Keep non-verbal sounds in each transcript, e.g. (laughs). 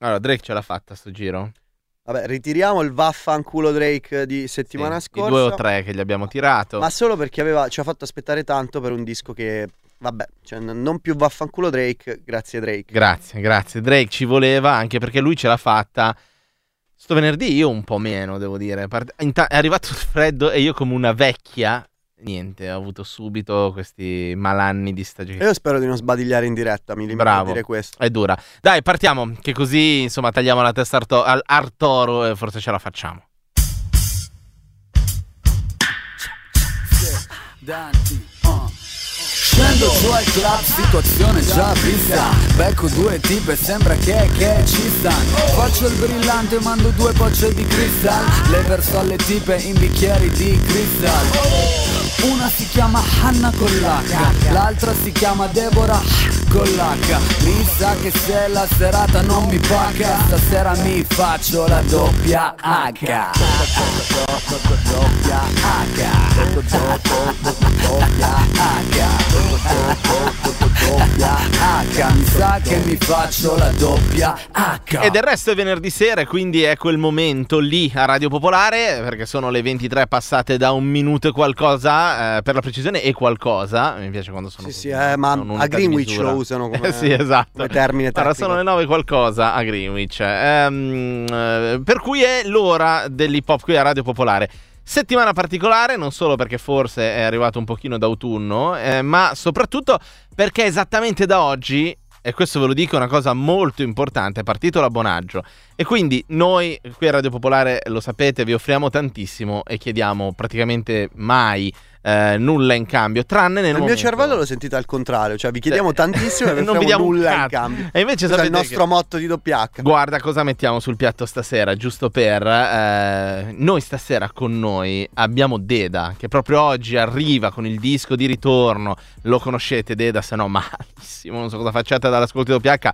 Allora, Drake ce l'ha fatta sto giro? Vabbè, ritiriamo il vaffanculo Drake di settimana Sì, scorsa. I due o tre che gli abbiamo tirato. Ma solo perché aveva, ci ha fatto aspettare tanto per un disco che, vabbè, cioè, non più vaffanculo Drake, grazie Drake. Grazie, grazie. Drake ci voleva anche perché lui ce l'ha fatta. Sto venerdì io un po' meno, devo dire. È arrivato il freddo e io come una vecchia, niente, ho avuto subito questi malanni di stagione. io spero di non sbadigliare in diretta, mi limito Bravo. a dire questo. È dura. Dai, partiamo, che così insomma tagliamo la testa arto- al Artoro e forse ce la facciamo. Danti, uh. Scendo su al club, situazione già vista Becco due tipe, sembra che, che ci stanno Faccio il brillante e mando due bocce di cristal Le verso alle tipe in bicchieri di cristal Una si chiama Hanna con l'H L'altra si chiama Deborah con l'H Mi sa che se la serata non mi paga Stasera mi faccio la doppia H. Doppia H Mi sa che mi faccio la doppia H E del resto è venerdì sera, quindi è quel momento lì a Radio Popolare, perché sono le 23 passate da un minuto e qualcosa, eh, per la precisione e qualcosa, mi piace quando sono Sì, così, sì, eh, ma a Greenwich misura. lo usano (laughs) come, Eh sì, esatto. come termine tecnico. sono le 9 qualcosa a Greenwich. Ehm, eh, per cui è l'ora dell'hip hop qui a Radio Popolare. Settimana particolare, non solo perché forse è arrivato un pochino d'autunno, eh, ma soprattutto perché esattamente da oggi, e questo ve lo dico, è una cosa molto importante, è partito l'abbonaggio. E quindi noi qui a Radio Popolare, lo sapete, vi offriamo tantissimo e chiediamo praticamente mai eh, nulla in cambio, tranne nel Il mio cervello l'ho sentito al contrario, cioè vi chiediamo Eh, tantissimo (laughs) e non vi diamo nulla in cambio. E invece Questo è il nostro che- motto di doppia H. Guarda cosa mettiamo sul piatto stasera, giusto per... eh, noi stasera con noi abbiamo Deda, che proprio oggi arriva con il disco di ritorno. Lo conoscete Deda, se no malissimo, non so cosa facciate dall'ascolto di doppia H.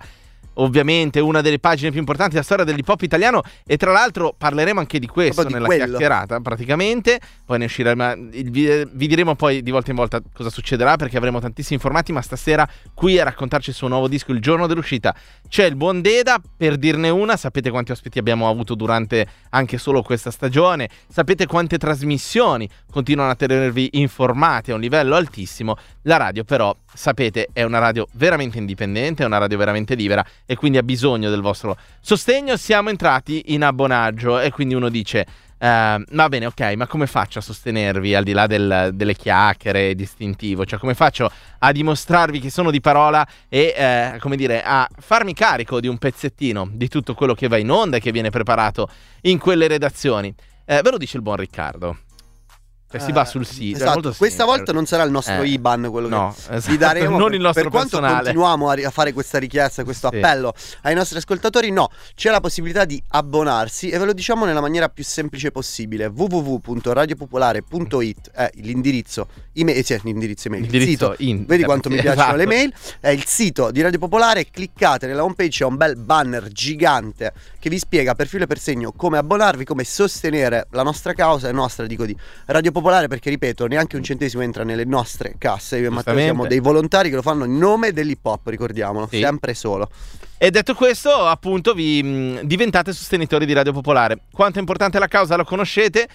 Ovviamente una delle pagine più importanti della storia dell'hip hop italiano e tra l'altro parleremo anche di questo di nella quello. chiacchierata praticamente, poi ne usciremo, vi, vi diremo poi di volta in volta cosa succederà perché avremo tantissimi informati, ma stasera qui a raccontarci il suo nuovo disco il giorno dell'uscita. C'è il buon Deda, per dirne una, sapete quanti ospiti abbiamo avuto durante anche solo questa stagione, sapete quante trasmissioni continuano a tenervi informati a un livello altissimo, la radio però, sapete, è una radio veramente indipendente, è una radio veramente libera e quindi ha bisogno del vostro sostegno, siamo entrati in abbonaggio e quindi uno dice... "Eh, va bene, ok, ma come faccio a sostenervi al di là del- delle chiacchiere distintivo? Cioè, come faccio a dimostrarvi che sono di parola e, eh, come dire, a farmi carico di un pezzettino di tutto quello che va in onda e che viene preparato in quelle redazioni? Eh, ve lo dice il buon Riccardo. Cioè, si Eh, va sul sito. Esatto, questa volta non sarà il nostro Eh, IBAN quello no, che esatto, vi daremo. non il nostro per quanto personale. continuiamo a, ri- a fare questa richiesta, questo Sì. appello ai nostri ascoltatori, no, c'è la possibilità di abbonarsi e ve lo diciamo nella maniera più semplice possibile. www.radiopopolare.it è l'indirizzo email, sì, l'indirizzo email, il Indirizzo sito. in- Vedi quanto mi (laughs) piacciono esatto. le mail? È il sito di Radio Popolare. Cliccate nella homepage, c'è un bel banner gigante che vi spiega per filo e per segno come abbonarvi, come sostenere la nostra causa, e nostra dico di Radio Popolare, perché ripeto, neanche un centesimo entra nelle nostre casse. Io e Matteo siamo dei volontari che lo fanno in nome dell'hip hop, ricordiamolo, Sì. sempre solo. E detto questo, appunto, vi mh, diventate sostenitori di Radio Popolare. Quanto è importante la causa lo conoscete.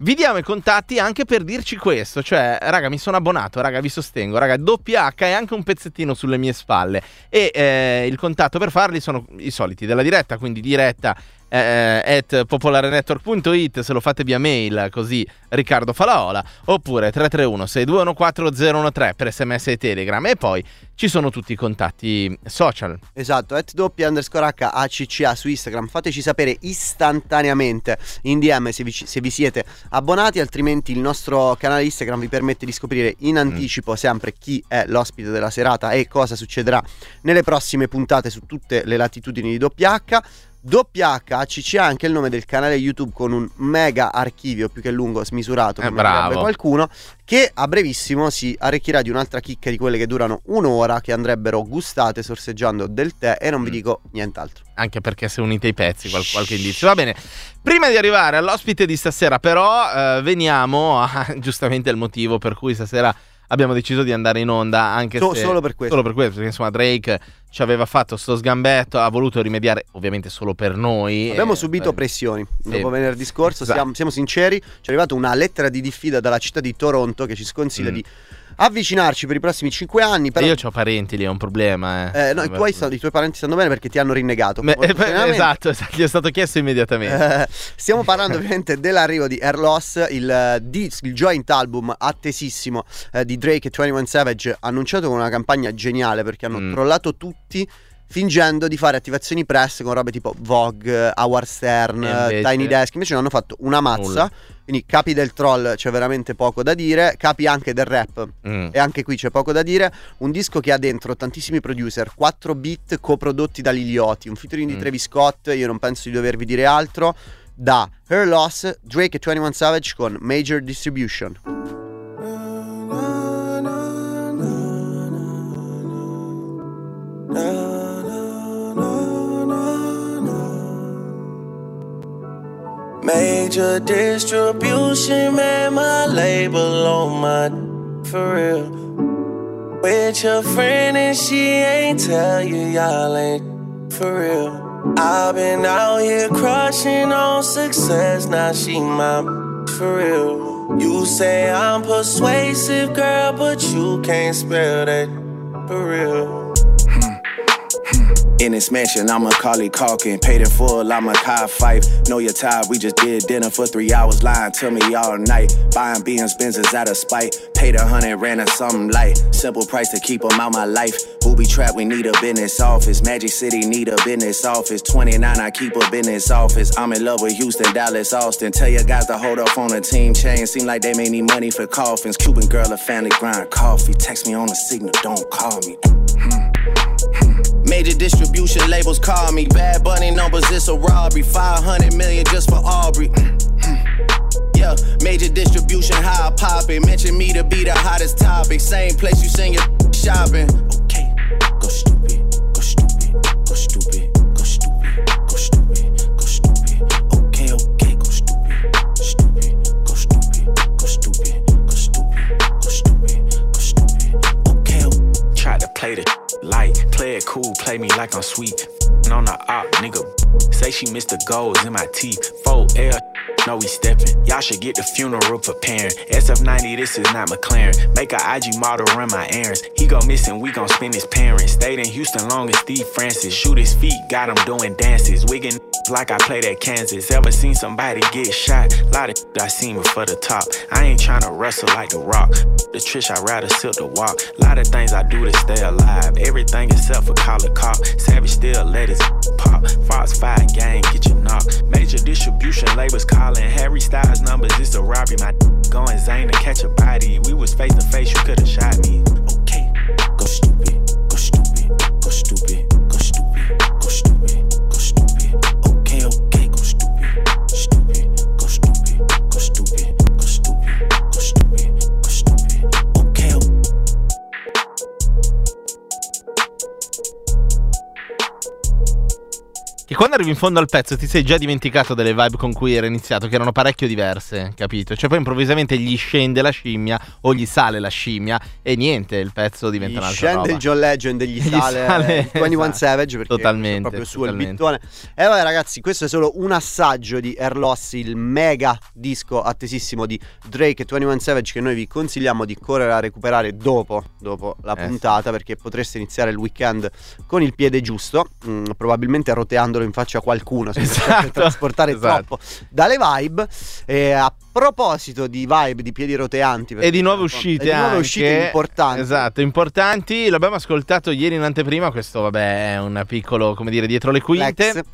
Vi diamo i contatti anche per dirci questo, cioè, raga, mi sono abbonato, raga, vi sostengo, raga, doppia H e anche un pezzettino sulle mie spalle. E eh, il contatto per farli sono i soliti della diretta, quindi diretta eh, at popolarenetwork.it se lo fate via mail così Riccardo Falaola oppure 331 621 per sms e telegram e poi ci sono tutti i contatti social Esatto, at doppia underscore H ACCA su Instagram. Fateci sapere istantaneamente in DM se vi, se vi siete abbonati, altrimenti il nostro canale Instagram vi permette di scoprire in anticipo sempre chi è l'ospite della serata e cosa succederà nelle prossime puntate su tutte le latitudini di doppia H. Doppia H ACCA è anche il nome del canale YouTube con un mega archivio più che lungo, smisurato, Eh, come bravo. direbbe qualcuno, che a brevissimo si arricchirà di un'altra chicca di quelle che durano un'ora, che andrebbero gustate sorseggiando del tè e non vi Mm. dico nient'altro. anche perché se unite i pezzi qual- qualche indizio va bene prima di arrivare all'ospite di stasera però eh, veniamo a (laughs) giustamente il motivo per cui stasera abbiamo deciso di andare in onda anche So- se solo per questo. solo per questo, perché insomma Drake ci aveva fatto sto sgambetto, ha voluto rimediare ovviamente solo per noi. Abbiamo Eh, subito eh, pressioni. sì. Dopo venerdì scorso, Esatto. siamo, siamo sinceri, ci è arrivata una lettera di diffida dalla città di Toronto che ci sconsiglia Mm. di avvicinarci per i prossimi 5 anni. Però, Io ho parenti lì, è un problema. Eh. eh, no, i, tuoi, stanno- i tuoi parenti stanno bene perché ti hanno rinnegato. Molto eh, esatto, esatto, gli è stato chiesto immediatamente. Eh, stiamo parlando (laughs) ovviamente dell'arrivo di Air Loss, il, eh, disc, il joint album attesissimo eh, di Drake e 21 Savage, annunciato con una campagna geniale perché hanno Mm. trollato tutti. Fingendo di fare attivazioni press con robe tipo Vogue, Howard Stern, Tiny Desk, invece ne hanno fatto una mazza. Nulla. Quindi capi del troll c'è veramente poco da dire, capi anche del rap Mm. e anche qui c'è poco da dire. Un disco che ha dentro tantissimi producer, 4 beat coprodotti da Lilioti, un featuring di Mm. Travis Scott, io non penso di dovervi dire altro, da Her Loss, Drake e 21 Savage con Major Distribution. Major distribution, man, my label on my for real. With your friend and she ain't tell you y'all ain't for real. I've been out here crushing on success, now she my for real. You say I'm persuasive, girl, but you can't spell that for real. In this mansion, I'm a Carly Calkin. Paid in full, I'm a Kai Fife. Know you're tired, we just did dinner for three hours, lying to me all night. Buying BM's Benzes out of spite. Paid a hundred, ran a something light. Simple price to keep 'em out my life. Booby trap, we need a business office. Magic City need a business office. 29, I keep a business office. I'm in love with Houston, Dallas, Austin. Tell your guys to hold up on the team chain. Seem like they may need money for coffins. Cuban girl, a family grind coffee. Text me on the signal, don't call me. Hmm. Major distribution labels call me. Bad bunny numbers, it's a robbery. 500 million just for Aubrey. Mm, mm. yeah, major distribution, how I pop it. Mention me to be the hottest topic. Same place you send your shopping. Okay, go stupid, play the light, play it cool, play me like I'm sweet. On the op, nigga. Say she missed the goals in my teeth. 4L, know we steppin'. Y'all should get the funeral preparing. SF90, this is not McLaren. Make a IG model run my errands. He go missing, we gon' spin his parents. Stayed in Houston long as Steve Francis. Shoot his feet, got him doing dances. Wiggin' (laughs) like I played at Kansas. Ever seen somebody get shot? Lot of (laughs) I seen before the top. I ain't tryna wrestle like the rock. (laughs) The trish, I rather silk the walk. Lot of things I do to stay alive. Everything except for call a cop. Savage still let his pop. Fox 5 gang, get you knocked. Major distribution labels calling. Harry Styles numbers, it's a robbery. My going Zane to catch a body. We was face to face, you could've shot me. Che quando arrivi in fondo al pezzo ti sei già dimenticato delle vibe con cui era iniziato, che erano parecchio diverse, capito? Cioè poi improvvisamente gli scende la scimmia o gli sale la scimmia e niente, il pezzo diventa Gli un'altra scende roba. il John Legend e gli (laughs) Gli sale, sale- il 21 esatto. Savage perché Totalmente, è proprio su il totalmente. bittone. E vabbè ragazzi, questo è solo un assaggio di Air Loss, il mega disco attesissimo di Drake e 21 Savage che noi vi consigliamo di correre a recuperare dopo, dopo la Eh, puntata perché potreste iniziare il weekend con il piede giusto, mm, probabilmente roteandolo in faccia a qualcuno se Esatto, trasportare esatto. troppo dalle vibe. E a proposito di vibe, di piedi roteanti E di nuove e uscite di nuove uscite importanti. Esatto, importanti. L'abbiamo ascoltato ieri in anteprima. Questo, vabbè, è un piccolo, come dire, dietro le quinte. Flex.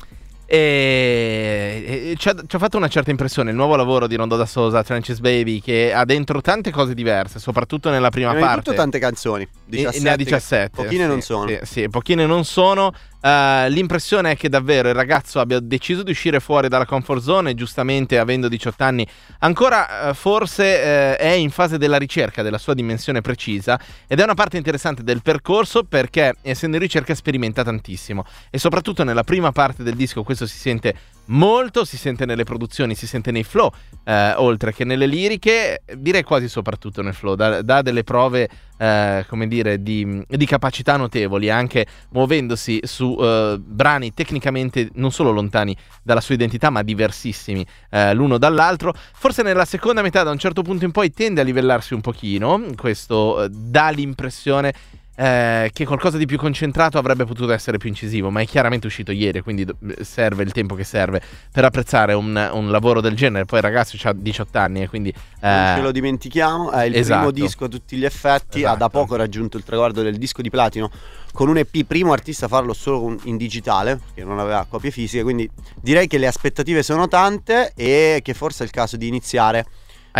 E, e ci, ha, ci ha fatto una certa impressione il nuovo lavoro di Rondo da Sosa, Trenches Baby, che ha dentro tante cose diverse, soprattutto nella prima di parte. tutto tante canzoni. E- 17, ne ha 17. Pochine sì, non sono. Sì, sì, pochine non sono. Eh, l'impressione è che davvero il ragazzo abbia deciso di uscire fuori dalla comfort zone, e giustamente avendo 18 anni, ancora eh, forse eh, è in fase della ricerca della sua dimensione precisa ed è una parte interessante del percorso perché essendo in ricerca sperimenta tantissimo. E soprattutto nella prima parte del disco questo si sente molto, si sente nelle produzioni, si sente nei flow, eh, oltre che nelle liriche, direi quasi soprattutto nel flow, dà, dà delle prove, eh, come dire, di, di, capacità notevoli, anche muovendosi su eh, brani tecnicamente non solo lontani dalla sua identità, ma diversissimi eh, l'uno dall'altro. Forse nella seconda metà, da un certo punto in poi, tende a livellarsi un pochino, questo eh, dà l'impressione eh, che qualcosa di più concentrato avrebbe potuto essere più incisivo, ma è chiaramente uscito ieri, quindi serve il tempo che serve per apprezzare un, un lavoro del genere. Poi il ragazzo ha 18 anni e quindi... Eh... Non ce lo dimentichiamo, è il esatto. primo disco a tutti gli effetti, esatto. ha da poco raggiunto il traguardo del disco di platino con un EP, primo artista a farlo solo in digitale, che non aveva copie fisiche, quindi direi che le aspettative sono tante e che forse è il caso di iniziare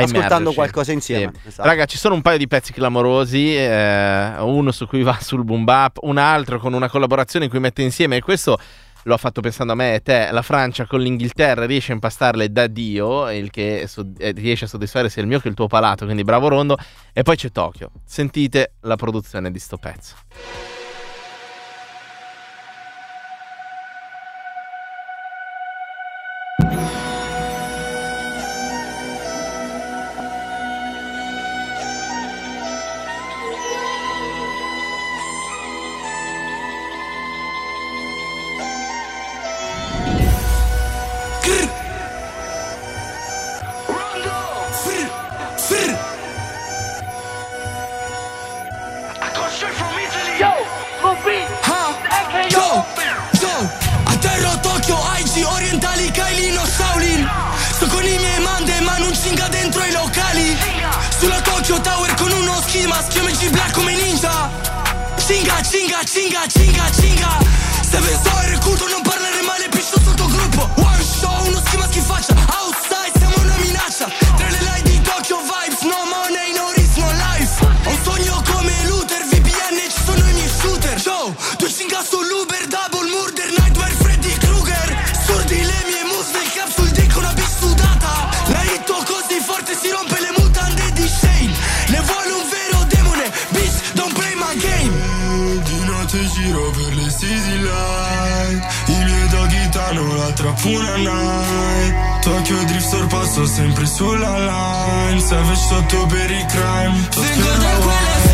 ascoltando qualcosa insieme. Sì. Esatto. Raga, ci sono un paio di pezzi clamorosi, eh, uno su cui va (laughs) sul boom bap, un altro con una collaborazione in cui mette insieme e questo lo ha fatto pensando a me e te, la Francia con l'Inghilterra riesce a impastarle da Dio, il che so- eh, riesce a soddisfare sia il mio che il tuo palato, quindi bravo Rondo. E poi c'è Tokyo. Sentite la produzione di sto pezzo. maschio MC black come ninja. Cinga, cinga, cinga, cinga, cinga Se pensavo al recluto non parlare male, piscio tuo gruppo One show, uno schema schifaccia una night. Tokyo Drift sorpasso sempre sulla line. Savage sotto per i crime. Vengo da quella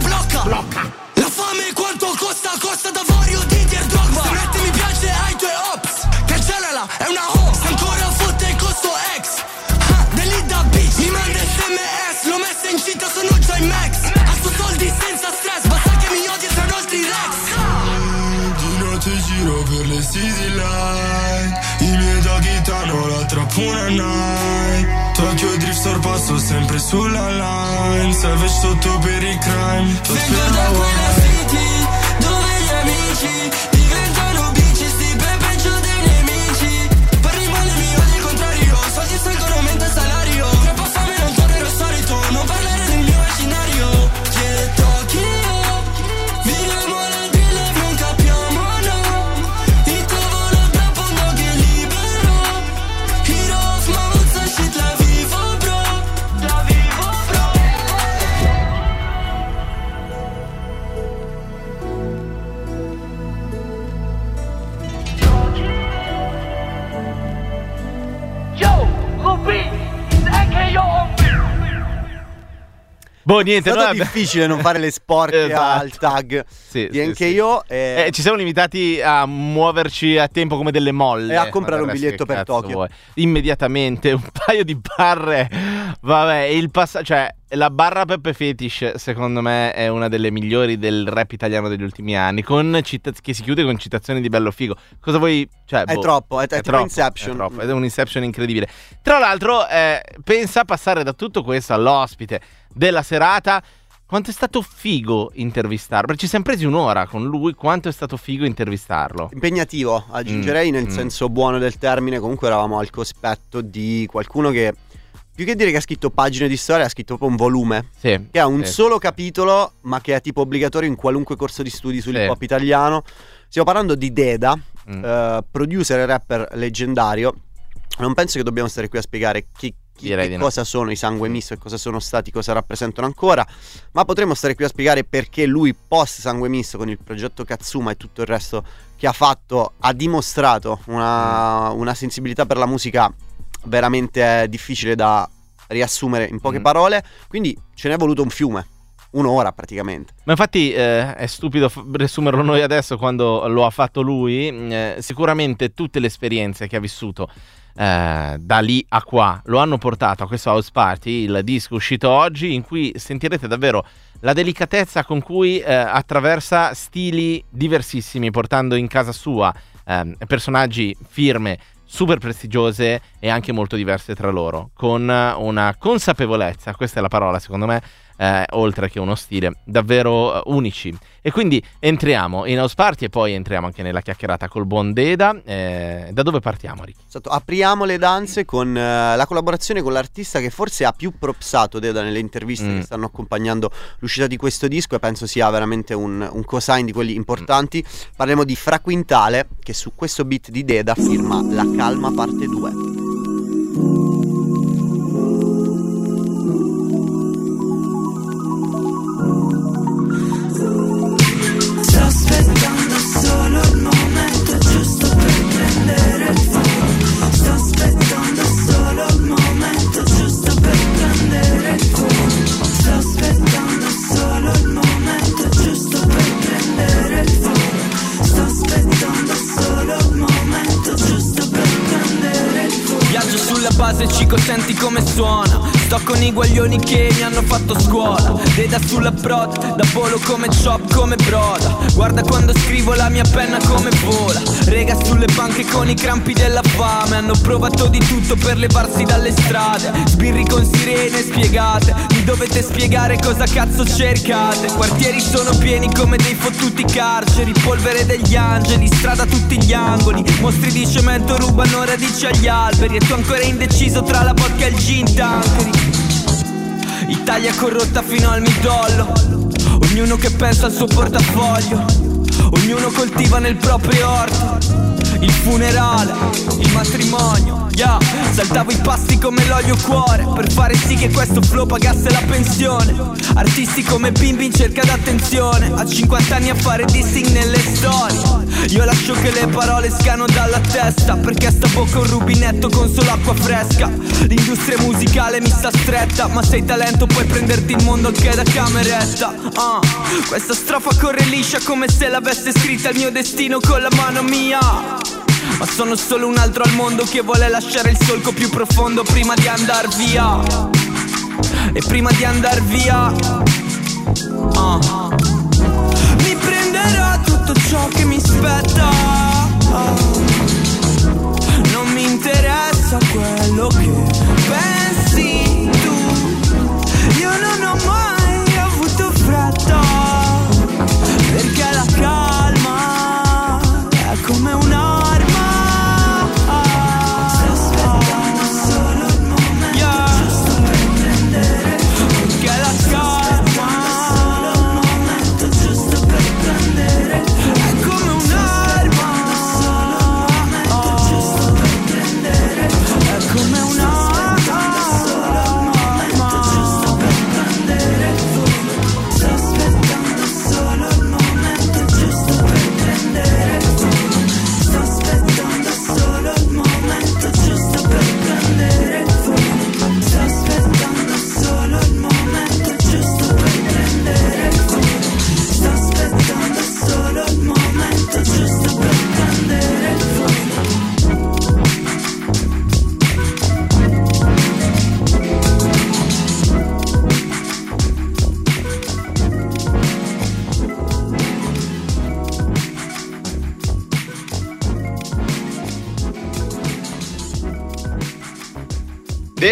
piedi brutti Sorpasso sempre sulla line. Savage sotto per i crime. Vengo da quella city dove gli amici Boh, È niente, stato noi abbiamo- difficile non fare le sporche Esatto. al tag Sì, di sì, anche sì. io e Eh, ci siamo limitati a muoverci a tempo come delle molle. E a comprare un biglietto per Tokyo. vuoi? Immediatamente (laughs) un paio di barre. Vabbè, il passaggio. Cioè, la barra Peppe Fetish, secondo me, è una delle migliori del rap italiano degli ultimi anni. Con cita- che si chiude con citazioni di bello figo. Cosa vuoi. Cioè, È boh, troppo, è- è tipo Inception. È troppo, è un Inception incredibile. Tra l'altro, eh, pensa a passare da tutto questo all'ospite della serata quanto è stato figo intervistarlo. Perché ci siamo presi un'ora con lui, quanto è stato figo intervistarlo. Impegnativo, aggiungerei Mm, nel mm. senso buono del termine, comunque eravamo al cospetto di qualcuno che più che dire che ha scritto pagine di storia, ha scritto proprio un volume, Sì. che ha un sì. solo capitolo, ma che è tipo obbligatorio in qualunque corso di studi sull'hip Sì. hop italiano. Stiamo parlando di Deda, Mm. eh, producer e rapper leggendario. Non penso che dobbiamo stare qui a spiegare chi, chi- che no. cosa sono i sangue misto e cosa sono stati, cosa rappresentano ancora. Ma potremmo stare qui a spiegare perché lui, post sangue misto, con il progetto Katsuma e tutto il resto che ha fatto, ha dimostrato una, Mm. una sensibilità per la musica veramente difficile da riassumere in poche Mm. parole. Quindi ce n'è voluto un fiume, un'ora praticamente. Ma infatti eh, è stupido f- riassumerlo noi adesso quando lo ha fatto lui. eh, sicuramente tutte le esperienze che ha vissuto eh, da lì a qua. Lo hanno portato a questo house party, il disco uscito oggi, in cui sentirete davvero la delicatezza con cui eh, attraversa stili diversissimi, portando in casa sua ehm, personaggi, firme super prestigiose e anche molto diverse tra loro, con eh, una consapevolezza, questa è la parola secondo me, eh, oltre che uno stile, davvero eh, unici. E quindi entriamo in House Party e poi entriamo anche nella chiacchierata col buon Deda. Eh, da dove partiamo, Ricky? Esatto, apriamo le danze con eh, la collaborazione con l'artista che forse ha più propsato Deda nelle interviste Mm. che stanno accompagnando l'uscita di questo disco e penso sia veramente un, un cosign di quelli importanti. Parliamo di Fra Quintale che su questo beat di Deda firma La Calma parte 2. Base, Cico, senti come suona. Sto con i guaglioni che mi hanno fatto scuola. Deda sulla prod, da volo come chop, come broda. Guarda quando scrivo la mia penna come vola. Rega sulle banche con i crampi della fame. Hanno provato di tutto per levarsi dalle strade. Sbirri con sirene spiegate. Dovete spiegare cosa cazzo cercate. Quartieri sono pieni come dei fottuti carceri. Polvere degli angeli, strada a tutti gli angoli. Mostri di cemento rubano radici agli alberi. E tu ancora indeciso tra la vodka e il gin tankery. Italia corrotta fino al midollo. Ognuno che pensa al suo portafoglio. Ognuno coltiva nel proprio orto. Il funerale, il matrimonio. Yeah. Saltavo i pasti come l'olio cuore. Per fare sì che questo flow pagasse la pensione. Artisti come bimbi in cerca d'attenzione. A 50 anni a fare dissing nelle storie. Io lascio che le parole scano dalla testa. Perché sta bocca un rubinetto con solo acqua fresca. L'industria musicale mi sta stretta. Ma sei talento puoi prenderti il mondo anche da cameretta. Ah, Questa strofa corre liscia come se l'avesse scritta il mio destino con la mano mia. Ma sono solo un altro al mondo che vuole lasciare il solco più profondo prima di andar via. E prima di andar via. ah, Mi prenderò tutto ciò che mi spetta. Non mi interessa quello che pensi tu. Io non ho mai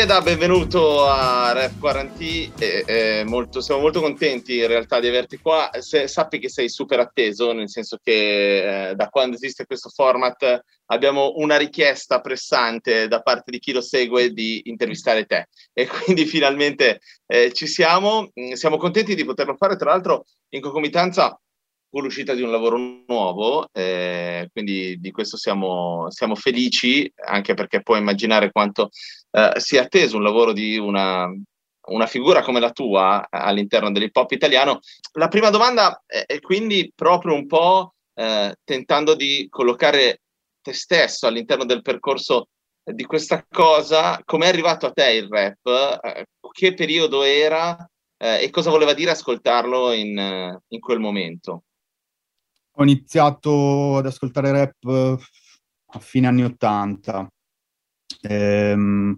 Deda, benvenuto a Rap Quarantì. Molto, siamo molto contenti in realtà di averti qua. Se, sappi che sei super atteso, nel senso che eh, da quando esiste questo format abbiamo una richiesta pressante da parte di chi lo segue di intervistare te. E quindi finalmente eh, ci siamo. Mm, siamo contenti di poterlo fare, tra l'altro in concomitanza con l'uscita di un lavoro nuovo, eh, quindi di questo siamo, siamo, felici, anche perché puoi immaginare quanto eh, sia atteso un lavoro di una, una figura come la tua all'interno dell'hip hop italiano. La prima domanda è, quindi proprio un po' eh, tentando di collocare te stesso all'interno del percorso di questa cosa, come è arrivato a te il rap, eh, che periodo era eh, e cosa voleva dire ascoltarlo in, in quel momento? Ho iniziato ad ascoltare rap eh, a fine anni 80. Ehm,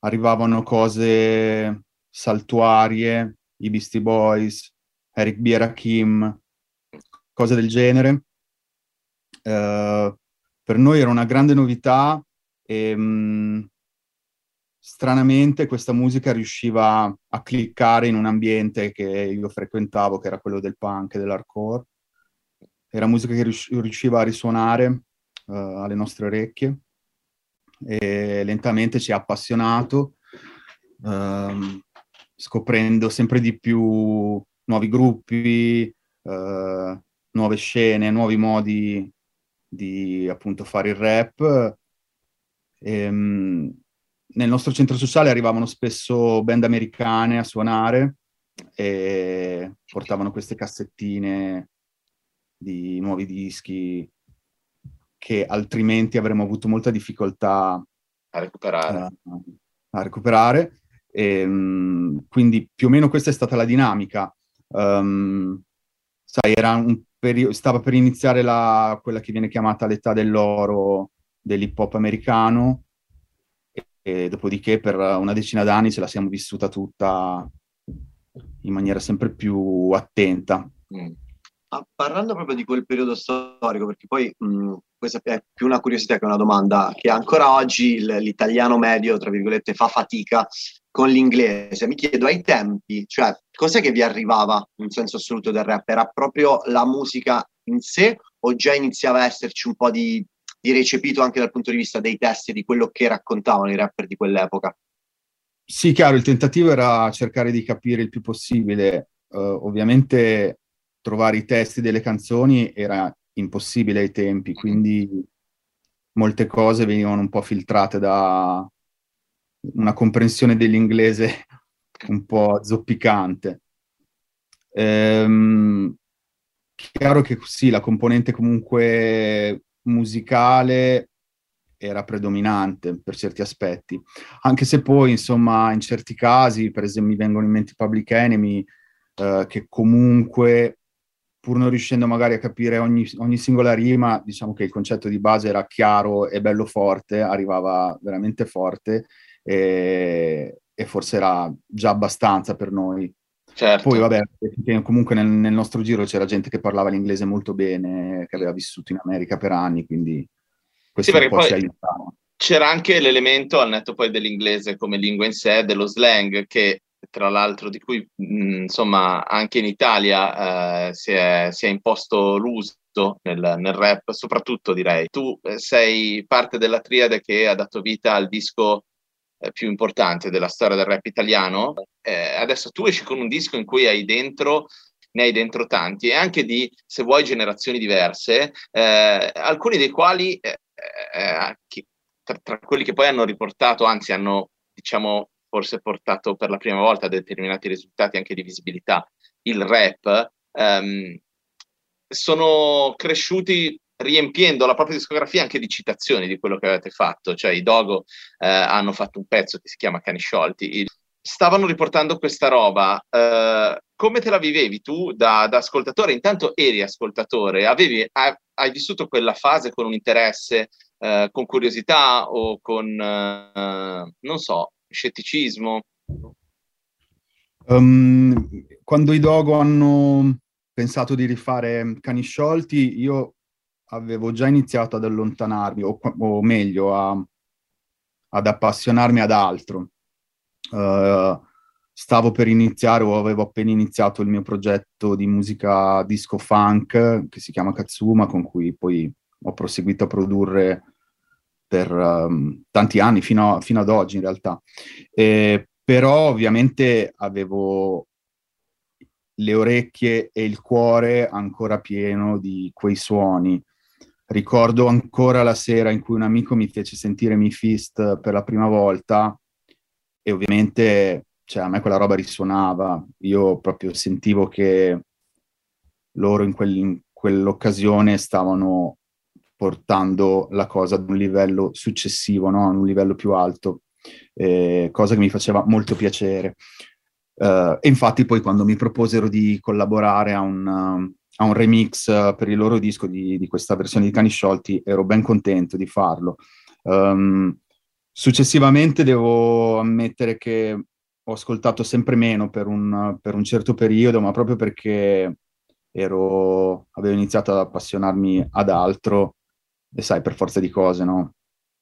arrivavano cose saltuarie, i Beastie Boys, Eric B. Rakim, cose del genere. Eh, per noi era una grande novità e mh, mm, stranamente questa musica riusciva a cliccare in un ambiente che io frequentavo, che era quello del punk e dell'hardcore era musica che riusciva a risuonare uh, alle nostre orecchie e lentamente ci ha appassionato, uh, scoprendo sempre di più nuovi gruppi, uh, nuove scene, nuovi modi di appunto fare il rap. E, um, nel nostro centro sociale arrivavano spesso band americane a suonare e portavano queste cassettine di nuovi dischi che altrimenti avremmo avuto molta difficoltà a recuperare. Uh, a recuperare. E, um, quindi più o meno questa è stata la dinamica. Um, sai, era un periodo, stava per iniziare la, quella che viene chiamata l'età dell'oro dell'hip hop americano e, e dopodiché per una decina d'anni ce la siamo vissuta tutta in maniera sempre più attenta. Mm. Ah, parlando proprio di quel periodo storico, perché poi mh, questa è più una curiosità che una domanda, che ancora oggi l'italiano medio, tra virgolette, fa fatica con l'inglese. Mi chiedo ai tempi, cioè, cos'è che vi arrivava in senso assoluto del rap? Era proprio la musica in sé o già iniziava a esserci un po' di, di recepito anche dal punto di vista dei testi, di quello che raccontavano i rapper di quell'epoca? Sì, chiaro, il tentativo era cercare di capire il più possibile. Uh, ovviamente trovare i testi delle canzoni era impossibile ai tempi, quindi molte cose venivano un po' filtrate da una comprensione dell'inglese (laughs) un po' zoppicante. Ehm, chiaro che sì, la componente comunque musicale era predominante per certi aspetti, anche se poi, insomma, in certi casi, per esempio, mi vengono in mente Public Enemy, eh, che comunque pur non riuscendo magari a capire ogni, ogni, singola rima, diciamo che il concetto di base era chiaro e bello forte, arrivava veramente forte e, e forse era già abbastanza per noi. Certo. Poi vabbè, comunque nel, nel, nostro giro c'era gente che parlava l'inglese molto bene, che aveva vissuto in America per anni, quindi questo sì, un po' ci aiutava. C'era anche l'elemento, al netto poi dell'inglese come lingua in sé, dello slang, che tra l'altro di cui mh, insomma anche in Italia eh, si, è, si, è, imposto l'uso nel, nel, rap, soprattutto direi. Tu eh, sei parte della triade che ha dato vita al disco eh, più importante della storia del rap italiano. Eh, adesso tu esci con un disco in cui hai dentro ne hai dentro tanti e anche di, se vuoi, generazioni diverse, eh, alcuni dei quali, eh, che, tra, tra quelli che poi hanno riportato, anzi hanno diciamo forse portato per la prima volta a determinati risultati anche di visibilità, il rap, ehm, sono cresciuti riempiendo la propria discografia anche di citazioni di quello che avete fatto, cioè i Dogo eh, hanno fatto un pezzo che si chiama Cani Sciolti, stavano riportando questa roba, eh, come te la vivevi tu da, da, ascoltatore? Intanto eri ascoltatore, avevi, hai, hai vissuto quella fase con un interesse, eh, con curiosità o con, eh, non so, scetticismo? Um, quando i Dogo hanno pensato di rifare Cani Sciolti, io avevo già iniziato ad allontanarmi, o, o meglio, a, ad appassionarmi ad altro. Uh, stavo per iniziare o avevo appena iniziato il mio progetto di musica disco funk che si chiama Katsuma, con cui poi ho proseguito a produrre per um, tanti anni, fino, a, fino, ad oggi in realtà. E, però ovviamente avevo le orecchie e il cuore ancora pieno di quei suoni. Ricordo ancora la sera in cui un amico mi fece sentire Mi Fist per la prima volta e ovviamente cioè, a me quella roba risuonava. Io proprio sentivo che loro in, quel, in quell'occasione stavano portando la cosa ad un livello successivo, no? a un livello più alto, eh, cosa che mi faceva molto piacere. Uh, e infatti poi quando mi proposero di collaborare a un, uh, a un remix uh, per il loro disco di, di, questa versione di Cani Sciolti, ero ben contento di farlo. Um, successivamente devo ammettere che ho ascoltato sempre meno per un, per un certo periodo, ma proprio perché ero, avevo iniziato ad appassionarmi ad altro e sai, per forza di cose, no?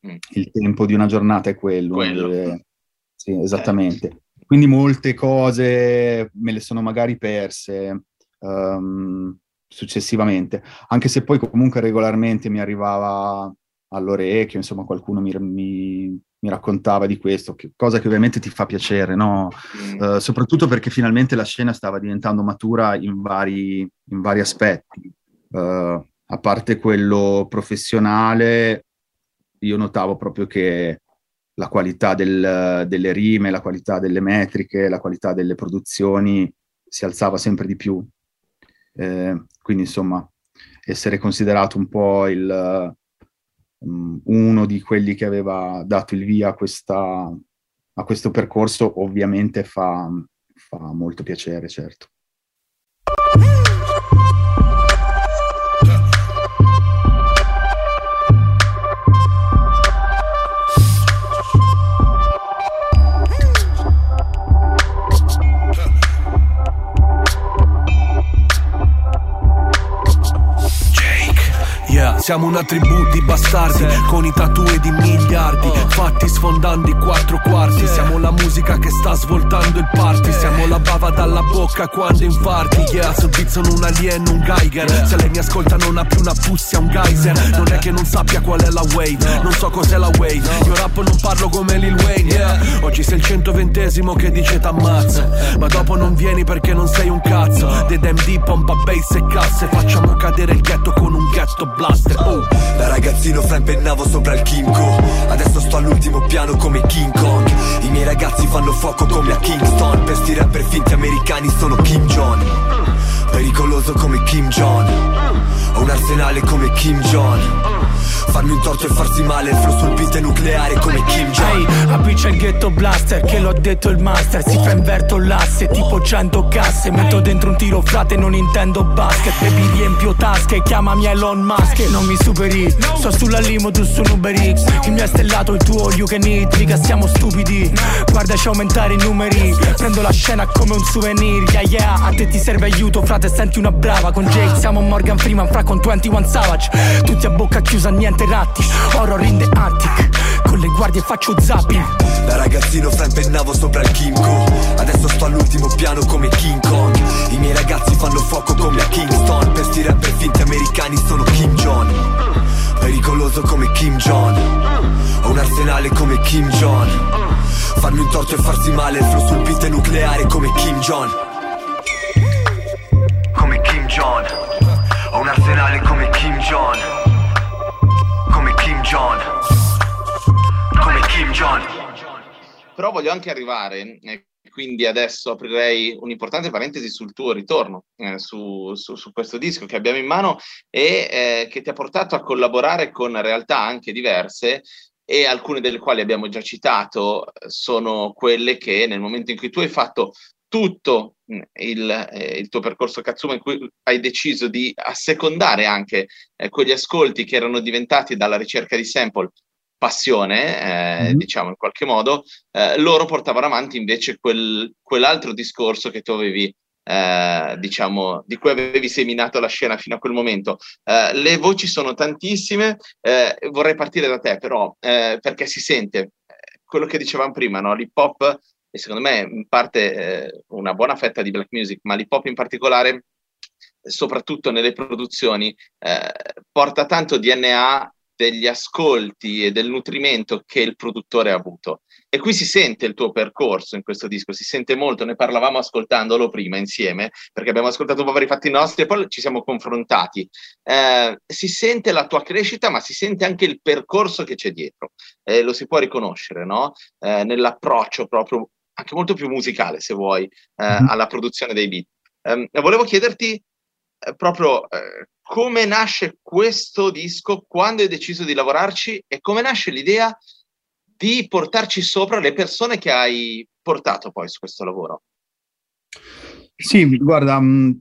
Mm. Il tempo di una giornata è quello. quello. Deve... Sì, esattamente. Eh. Quindi molte cose me le sono magari perse um, successivamente, anche se poi comunque regolarmente mi arrivava all'orecchio, insomma qualcuno mi, mi, mi raccontava di questo, che, cosa che ovviamente ti fa piacere, no? Mm. Uh, soprattutto perché finalmente la scena stava diventando matura in vari, in vari aspetti. Uh, a parte quello professionale, io notavo proprio che la qualità del, delle rime, la qualità delle metriche, la qualità delle produzioni si alzava sempre di più. Eh, quindi insomma, essere considerato un po' il, um, uno di quelli che aveva dato il via a, questa, a questo percorso ovviamente fa, fa molto piacere, certo. Siamo una tribù di bastardi Con i tatu di miliardi Fatti sfondando i quattro quarti. Siamo la musica che sta svoltando il party. Siamo la bava dalla bocca quando infarti. Yeah, sul beat sono un alien, un Geiger Se lei mi ascolta non ha più una pussia, un geyser. Non è che non sappia qual è la wave. Non so cos'è la wave. Io rap non parlo come Lil Wayne. Yeah. Oggi sei il 120esimo che dice t'ammazza. Ma dopo non vieni perché non sei un cazzo. Dead MD, pompa bass e casse Facciamo cadere il ghetto con un ghetto blaster Da ragazzino frempennavo sopra il Kimco Adesso sto all'ultimo piano come King Kong. I miei ragazzi fanno fuoco come a Kingston. Per sti rapper finti americani sono Kim Jong. Pericoloso come Kim Jong. Ho un arsenale come Kim Jong Farmi un torto e farsi male, il flow sul beat è nucleare come Kim Jong. Ehi, appiccia il ghetto blaster, che l'ho detto il master. Si fa inverto l'asse, tipo 100 casse. Metto dentro un tiro frate, non intendo basket. Baby riempio tasche, chiamami Elon Musk. Non mi superi, sto sulla limo, tu su Uber X. Il mio è stellato, il tuo you can eat. Mica siamo stupidi, guardaci aumentare i numeri. Prendo la scena come un souvenir, yeah yeah. A te ti serve aiuto, frate, senti una brava. Con Jake siamo Morgan Freeman, fra con 21 Savage. Tutti a bocca chiusa, niente niente ratti Horror in the attic Con le guardie faccio zapping. Da ragazzino frempennavo sopra il Kimco Adesso sto all'ultimo piano come King Kong. I miei ragazzi fanno fuoco come a Kingston. Per sti rapper finti americani sono Kim Jong. Pericoloso come Kim Jong. Ho un arsenale come Kim Jong. Farmi un torto e farsi male flow sul beat nucleare come Kim Jong. Come Kim Jong. Ho un arsenale come Kim Jong John. Come Kim John. Però voglio anche arrivare, e quindi adesso aprirei un'importante parentesi sul tuo ritorno eh, su, su, su, questo disco che abbiamo in mano e eh, che ti ha portato a collaborare con realtà anche diverse e alcune delle quali abbiamo già citato sono quelle che nel momento in cui tu hai fatto tutto mm, il, eh, il, tuo percorso Katsuma in cui hai deciso di assecondare anche eh, quegli ascolti che erano diventati dalla ricerca di sample passione, eh, mm-hmm. diciamo in qualche modo, eh, loro portavano avanti invece quel, quell'altro discorso che tu avevi, eh, diciamo, di cui avevi seminato la scena fino a quel momento. Eh, le voci sono tantissime, vorrei partire da te però, perché si sente quello che dicevamo prima, no? l'hip hop, e secondo me in parte eh, una buona fetta di black music, ma l'hip hop in particolare, soprattutto nelle produzioni, eh, porta tanto DNA degli ascolti e del nutrimento che il produttore ha avuto. E qui si sente il tuo percorso in questo disco, si sente molto, ne parlavamo ascoltandolo prima insieme, perché abbiamo ascoltato un po' per i fatti nostri e poi ci siamo confrontati. Eh, si sente la tua crescita, ma si sente anche il percorso che c'è dietro. Eh, lo si può riconoscere, no? Eh, nell'approccio proprio, anche molto più musicale, se vuoi, mm-hmm. alla produzione dei beat. Ehm, volevo chiederti eh, proprio eh, come nasce questo disco, quando hai deciso di lavorarci e come nasce l'idea di portarci sopra le persone che hai portato poi su questo lavoro. Sì, guarda, mm,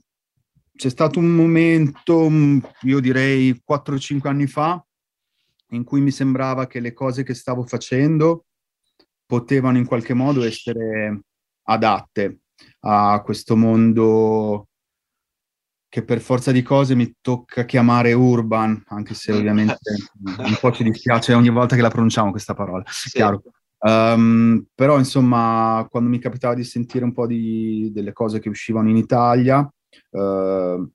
c'è stato un momento, mm, io direi 4-5 anni fa, in cui mi sembrava che le cose che stavo facendo potevano in qualche modo essere adatte a questo mondo che per forza di cose mi tocca chiamare urban, anche se ovviamente (laughs) un po' ci dispiace ogni volta che la pronunciamo questa parola, sì. chiaro. Um, però insomma, quando mi capitava di sentire un po' di, delle cose che uscivano in Italia, uh,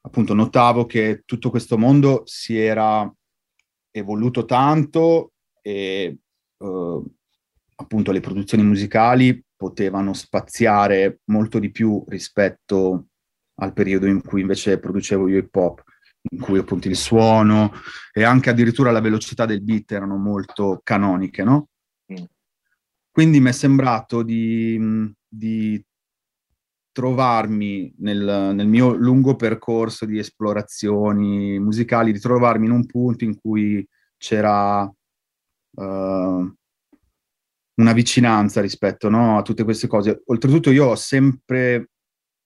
appunto notavo che tutto questo mondo si era evoluto tanto e uh, appunto le produzioni musicali potevano spaziare molto di più rispetto al periodo in cui invece producevo io hip hop, in cui appunto il suono e anche addirittura la velocità del beat erano molto canoniche, no? Mm. Quindi mi è sembrato di, di trovarmi nel, nel, mio lungo percorso di esplorazioni musicali, di trovarmi in un punto in cui c'era uh, una vicinanza rispetto no, a tutte queste cose. Oltretutto io ho sempre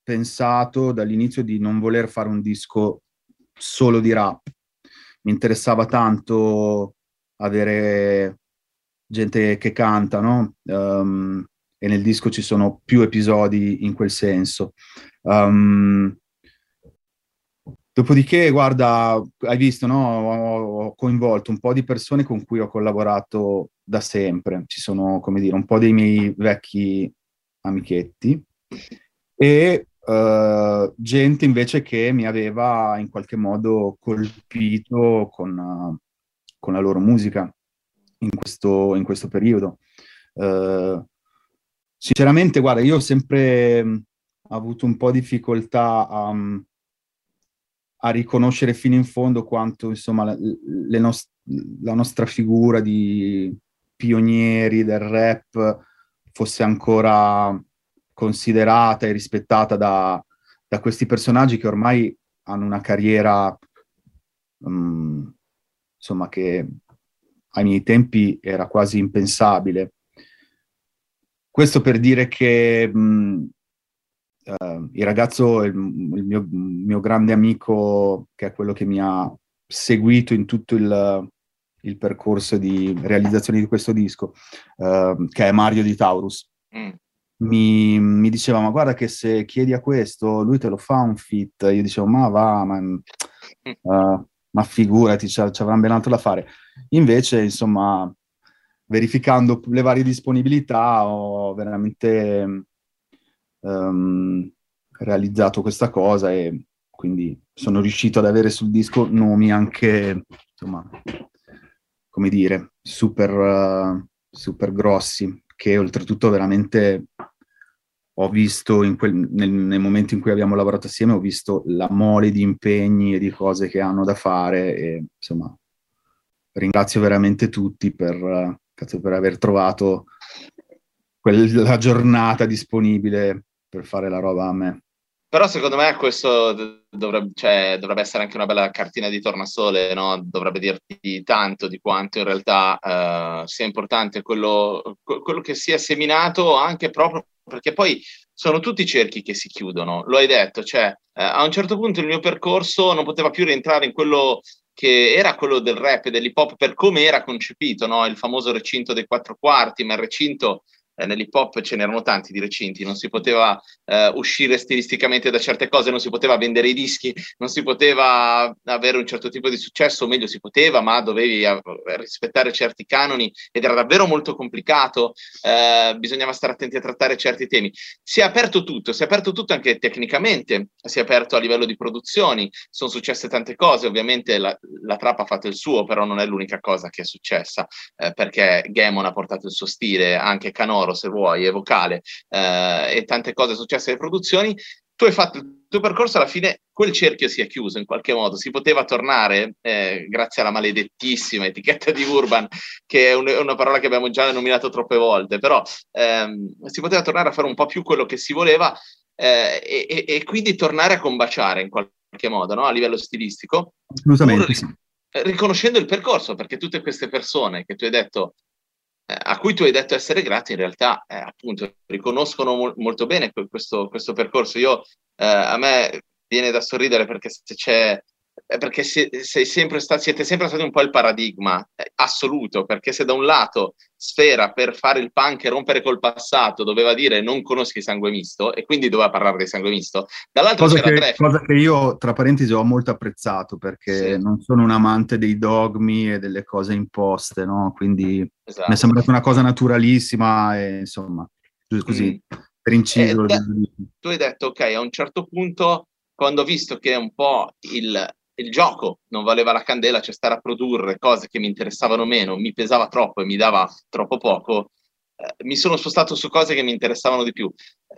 pensato dall'inizio di non voler fare un disco solo di rap. Mi interessava tanto avere gente che canta, no? Um, e nel disco ci sono più episodi in quel senso. Um, dopodiché, guarda, hai visto, no? Ho, coinvolto un po' di persone con cui ho collaborato da sempre. Ci sono, come dire, un po' dei miei vecchi amichetti e Uh, gente invece che mi aveva in qualche modo colpito con, uh, con la loro musica in questo, in questo periodo. Uh, sinceramente, guarda, io ho sempre um, avuto un po' di difficoltà a, um, a riconoscere fino in fondo quanto insomma la, nost- la nostra figura di pionieri del rap fosse ancora considerata e rispettata da, da questi personaggi che ormai hanno una carriera, um, insomma, che ai miei tempi era quasi impensabile. Questo per dire che um, uh, il ragazzo, il, il mio, mio, grande amico, che è quello che mi ha seguito in tutto il, il percorso di realizzazione di questo disco, uh, che è Mario di Taurus. Mm. Mi, mi, diceva ma guarda che se chiedi a questo lui te lo fa un fit. Io dicevo ma va ma, uh, ma figurati ci avranno ben altro da fare. Invece insomma verificando le varie disponibilità ho veramente um, realizzato questa cosa e quindi sono riuscito ad avere sul disco nomi anche insomma come dire super uh, super grossi che oltretutto veramente ho visto quel, nel, nel, momento in cui abbiamo lavorato assieme, ho visto la mole di impegni e di cose che hanno da fare e insomma ringrazio veramente tutti per, per aver trovato quella giornata disponibile per fare la roba a me. Però secondo me questo dovrebbe, cioè, dovrebbe, essere anche una bella cartina di tornasole, no? dovrebbe dirti tanto di quanto in realtà uh, sia importante quello, quello, che sia seminato anche proprio perché poi sono tutti cerchi che si chiudono, lo hai detto, cioè eh, a un certo punto il mio percorso non poteva più rientrare in quello che era quello del rap e dell'hip hop per come era concepito, no? il famoso recinto dei quattro quarti, ma il recinto eh, nell'hip hop ce n'erano tanti di recinti, non si poteva eh, uscire stilisticamente da certe cose, non si poteva vendere i dischi, non si poteva avere un certo tipo di successo, o meglio si poteva, ma dovevi a- rispettare certi canoni ed era davvero molto complicato, eh, bisognava stare attenti a trattare certi temi. Si è aperto tutto, si è aperto tutto anche tecnicamente, si è aperto a livello di produzioni, sono successe tante cose, ovviamente la, la trappa ha fatto il suo, però non è l'unica cosa che è successa, eh, perché Gamon ha portato il suo stile, anche Canoro se vuoi, è vocale, eh, e tante cose successe alle produzioni. Tu hai fatto il tuo percorso, alla fine quel cerchio si è chiuso in qualche modo, si poteva tornare, eh, grazie alla maledettissima etichetta di Urban, che è un- una parola che abbiamo già nominato troppe volte, però ehm, si poteva tornare a fare un po' più quello che si voleva eh, e, e- quindi tornare a combaciare in qualche modo, no? a livello stilistico, Assolutamente Pur- sì. riconoscendo il percorso, perché tutte queste persone che tu hai detto, a cui tu hai detto essere grati, in realtà eh, appunto riconoscono mol- molto bene que- questo, questo percorso. Io, eh, a me viene da sorridere perché se c'è eh, perché se- sei sempre sta- siete sempre stati un po' il paradigma eh, assoluto, perché se da un lato Sfera per fare il punk e rompere col passato doveva dire non conosci sangue misto e quindi doveva parlare di sangue misto, dall'altro Cosa c'era che, cosa che io, tra parentesi, ho molto apprezzato perché Sì. non sono un amante dei dogmi e delle cose imposte, no? Quindi Esatto. mi è sembrata una cosa naturalissima e insomma, giusto così, Mm. per inciso. Eh, tu hai detto, ok, a un certo punto, quando ho visto che un po' il, il gioco non valeva la candela, cioè stare a produrre cose che mi interessavano meno, mi pesava troppo e mi dava troppo poco, eh, mi sono spostato su cose che mi interessavano di più.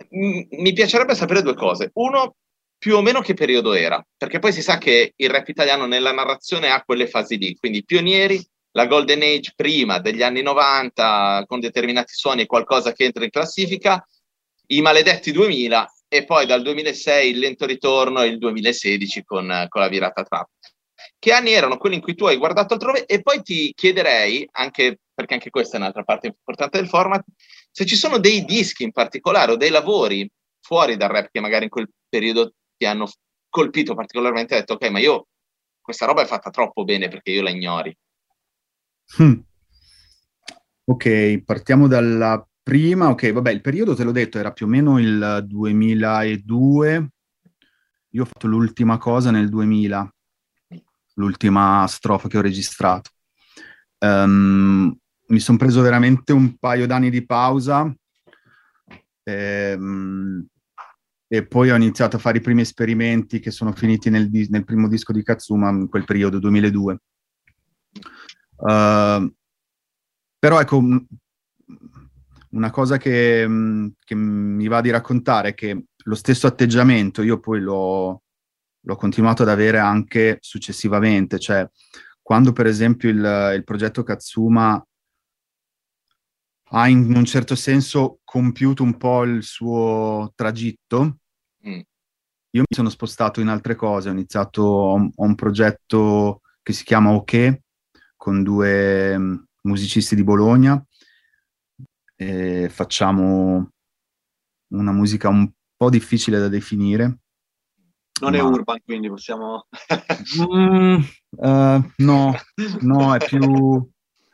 M- mi piacerebbe sapere due cose. Uno, più o meno che periodo era, perché poi si sa che il rap italiano nella narrazione ha quelle fasi lì, quindi pionieri, la golden age prima degli anni 90 con determinati suoni e qualcosa che entra in classifica, i maledetti 2000 e poi dal 2006 il lento ritorno e il 2016 con, con la virata trap. Che anni erano quelli in cui tu hai guardato altrove? E poi ti chiederei, anche perché anche questa è un'altra parte importante del format, se ci sono dei dischi in particolare o dei lavori fuori dal rap che magari in quel periodo ti hanno colpito particolarmente e detto ok, ma io questa roba è fatta troppo bene perché io la ignori. Mm. Ok, partiamo dalla prima. Ok, vabbè, il periodo te l'ho detto era più o meno il 2002. Io ho fatto l'ultima cosa nel 2000, l'ultima strofa che ho registrato. Ehm, mi sono preso veramente un paio d'anni di pausa ehm, e poi ho iniziato a fare i primi esperimenti che sono finiti nel, dis- nel primo disco di Katsuma in quel periodo, 2002. Uh, però ecco, una cosa che, mh, che mi va di raccontare è che lo stesso atteggiamento io poi l'ho, l'ho continuato ad avere anche successivamente, cioè quando per esempio il, il progetto Katsuma ha in un certo senso compiuto un po' il suo tragitto, Mm. io mi sono spostato in altre cose, ho iniziato, ho un, ho un progetto che si chiama OK, con due mm, musicisti di Bologna, e facciamo una musica un po' difficile da definire. Non è Ma- urban, quindi possiamo... Mm, (laughs) eh, no, no, è più,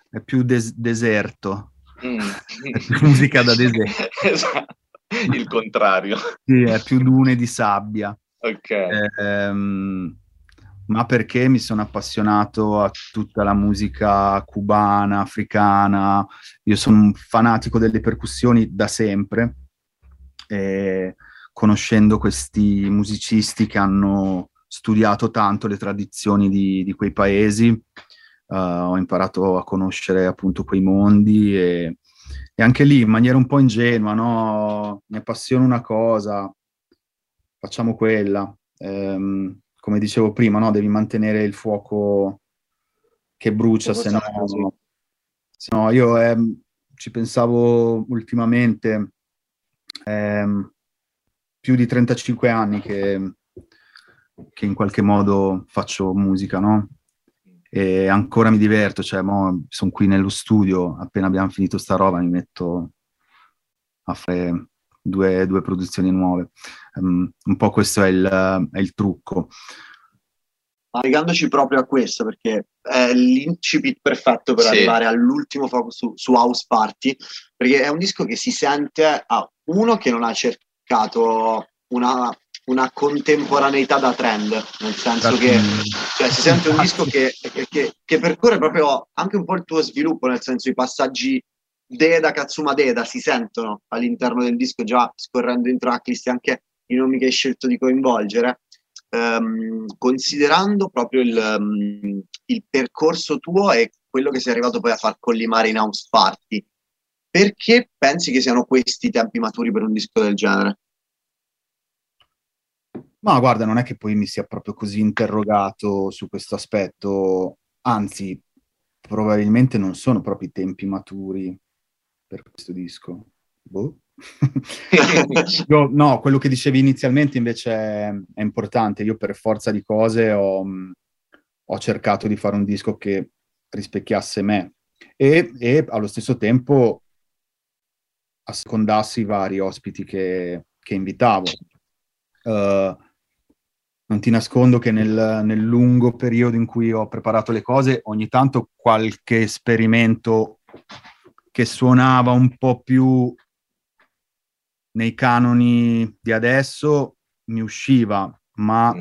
è più des- deserto. Mm. (laughs) È più musica da deserto. (laughs) esatto. Il contrario. Sì, è più dune di sabbia. Ok. Ehm, ma perché mi sono appassionato a tutta la musica cubana, africana. Io sono un fanatico delle percussioni da sempre. E conoscendo questi musicisti che hanno studiato tanto le tradizioni di, di quei paesi, eh, ho imparato a conoscere appunto quei mondi e, e anche lì in maniera un po' ingenua, no? Mi appassiona una cosa, facciamo quella. Ehm, come dicevo prima, no? Devi mantenere il fuoco che brucia, se no, se no io ehm, ci pensavo ultimamente, ehm, più di 35 anni che, che in qualche modo faccio musica, no? E ancora mi diverto, cioè, sono qui nello studio, appena abbiamo finito sta roba mi metto a fare due, due produzioni nuove. Um, un po' questo è il, è il trucco. Ma legandoci proprio a questo, perché è l'incipit perfetto per Sì. arrivare all'ultimo focus su, su House Party, perché è un disco che si sente a uno che non ha cercato una, una contemporaneità da trend, nel senso che cioè, si sente un disco che, che- che- che percorre proprio anche un po' il tuo sviluppo, nel senso i passaggi Deda, Katsuma Deda si sentono all'interno del disco già scorrendo in tracklist anche i nomi che hai scelto di coinvolgere. Ehm, considerando proprio il, ehm, il percorso tuo e quello che sei arrivato poi a far collimare in house party, perché pensi che siano questi i tempi maturi per un disco del genere? Ma guarda, non è che poi mi sia proprio così interrogato su questo aspetto, anzi, probabilmente non sono proprio i tempi maturi per questo disco. Boh. (laughs) Io- no, quello che dicevi inizialmente invece è, è importante. Io per forza di cose ho, ho cercato di fare un disco che rispecchiasse me e, e allo stesso tempo assecondassi i vari ospiti che, che invitavo. Eh, non ti nascondo che nel, nel lungo periodo in cui ho preparato le cose, ogni tanto qualche esperimento che suonava un po' più nei canoni di adesso mi usciva, ma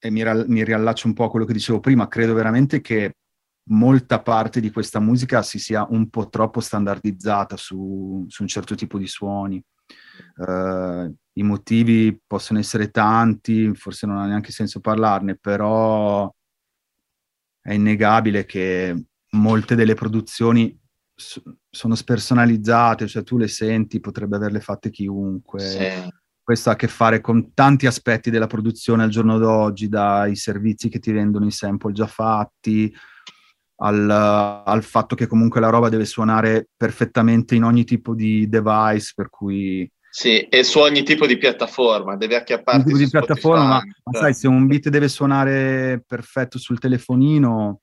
e mi, ra- mi riallaccio un po' a quello che dicevo prima, credo veramente che molta parte di questa musica si sia un po' troppo standardizzata su, su un certo tipo di suoni. Eh, I motivi possono essere tanti, forse non ha neanche senso parlarne, però è innegabile che molte delle produzioni s- sono spersonalizzate, cioè tu le senti, potrebbe averle fatte chiunque. Questo ha a che fare con tanti aspetti della produzione al giorno d'oggi, dai servizi che ti vendono i sample già fatti, al, al fatto che comunque la roba deve suonare perfettamente in ogni tipo di device, per cui Sì, e su ogni tipo di piattaforma, deve acchiapparti tipo su di piattaforma, ma, ma sai, se un beat deve suonare perfetto sul telefonino,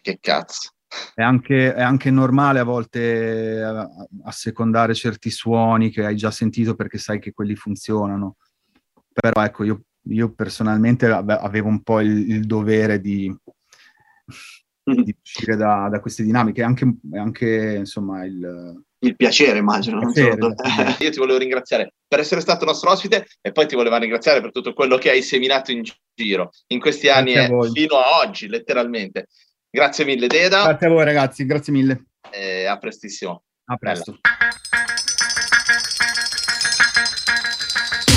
Che cazzo. è anche, è anche normale a volte eh, assecondare certi suoni che hai già sentito perché sai che quelli funzionano. Però ecco, io, io personalmente ave- avevo un po' il, il dovere di, di uscire da, da queste dinamiche, anche, anche insomma il, Il piacere, immagino. non Piacere, solo- (laughs) Io ti volevo ringraziare per essere stato nostro ospite e poi ti volevo ringraziare per tutto quello che hai seminato in giro in questi anni e voi. fino a oggi, letteralmente. Grazie mille, Deda, Grazie a voi ragazzi, grazie mille. e a prestissimo. A presto.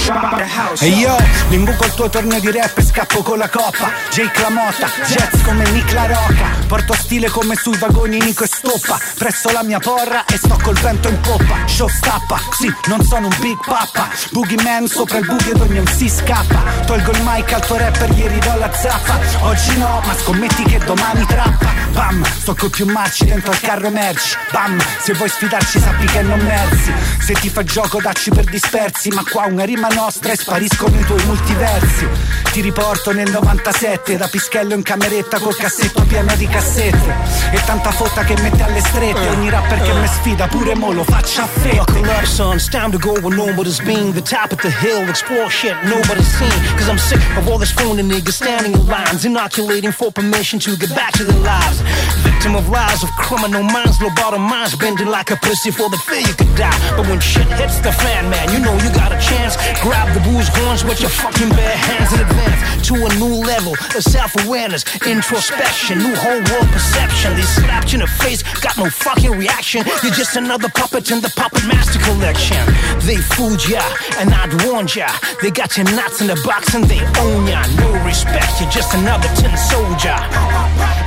E io mi il tuo torneo di rap e scappo con la coppa. Jake La Motta, jazz come Nick La Rocca. Porto stile come sui vagoni Nico e Stoppa. Presso la mia porra e sto col vento in poppa Show stappa, sì, non sono un big pappa. Boogie man sopra il buio ed ogni MC scappa. Tolgo il mic al tuo rapper, ieri do la zappa. Oggi no, ma scommetti che domani trappa. Bam, sto coi più marci dentro al carro merci. Bam, se vuoi sfidarci sappi che non merzi. Se ti fa gioco dacci per dispersi Ma qua una rima nostra e spariscono i tuoi multiversi Ti riporto nel 97 Da Pischello in cameretta col cassetto pieno di cassette E tanta fotta che mette alle strette Ogni rapper che me sfida pure mo lo faccia a fette up, son. It's time to go where nobody's been. The top of the hill, explore shit nobody's seen. Cause I'm sick of all this phony niggas standing in lines, inoculating for permission to get back to their lives. Victim of lies of criminal minds, low bottom minds, bending like a pussy for the fear you could die. But when shit hits the fan, man, you know you got a chance. Grab the booze horns with your fucking bare hands in advance to a new level of self awareness, introspection, new whole world perception. They slapped you in the face, got no fucking reaction. You're just another puppet in the puppet master collection. They fooled ya, and I'd warned ya. They got your nuts in the box and they own ya. No respect, you're just another tin soldier.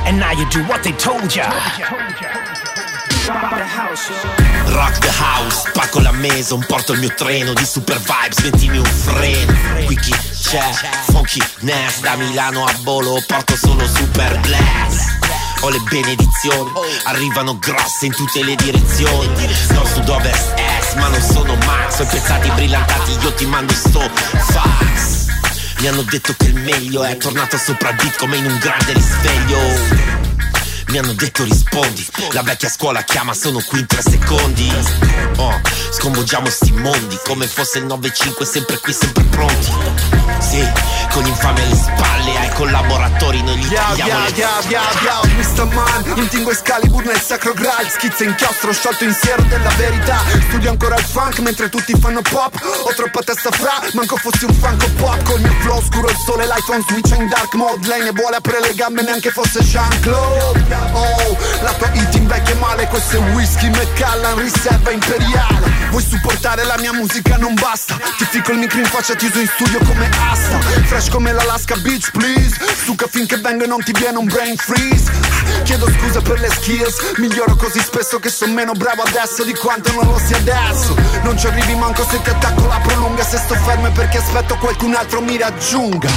And now you do what they told ya. Rock the house, spacco la maison, porto il mio treno di super vibes, mettimi un freno. Qui chi c'è? Funky Ness, da Milano a Bolo, porto solo super blast. Ho le benedizioni, arrivano grosse in tutte le direzioni. Nord, sud, ovest, est, ma non sono Max. Ho i pezzati brillantati, io ti mando sto fax. Mi hanno detto che il meglio è tornato sopra beat come in un grande risveglio. Mi hanno detto rispondi. La vecchia scuola chiama sono qui in tre secondi. Oh, sconvolgiamo sti mondi Come fosse il 9-5 sempre qui sempre pronti. Sì, con infame alle spalle Ai collaboratori noi gli Yeah, tagliamo yeah, le yeah, yeah, yeah, Mr. Man Intingo Excalibur nel sacro graal Schizza inchiostro, sciolto in siero della verità. Studio ancora il funk mentre tutti fanno pop. Ho troppa testa fra, manco fossi un funko pop. Col mio flow scuro il sole, l'iPhone switch in dark mode. Lei ne vuole aprire le gambe neanche fosse Jean-Claude Oh, la tua hit invecchia male Questo è whisky Macallan, riserva imperiale. Vuoi supportare la mia musica? Non basta. Ti fico il micro in faccia, ti uso in studio come asta. Fresh come l'Alaska Beach, please. Suca finché vengo e non ti viene un brain freeze. Chiedo scusa per le skills. Miglioro così spesso che sono meno bravo adesso Di quanto non lo sia adesso. Non ci arrivi manco se ti attacco la prolunga Se sto fermo è perché aspetto qualcun altro mi raggiunga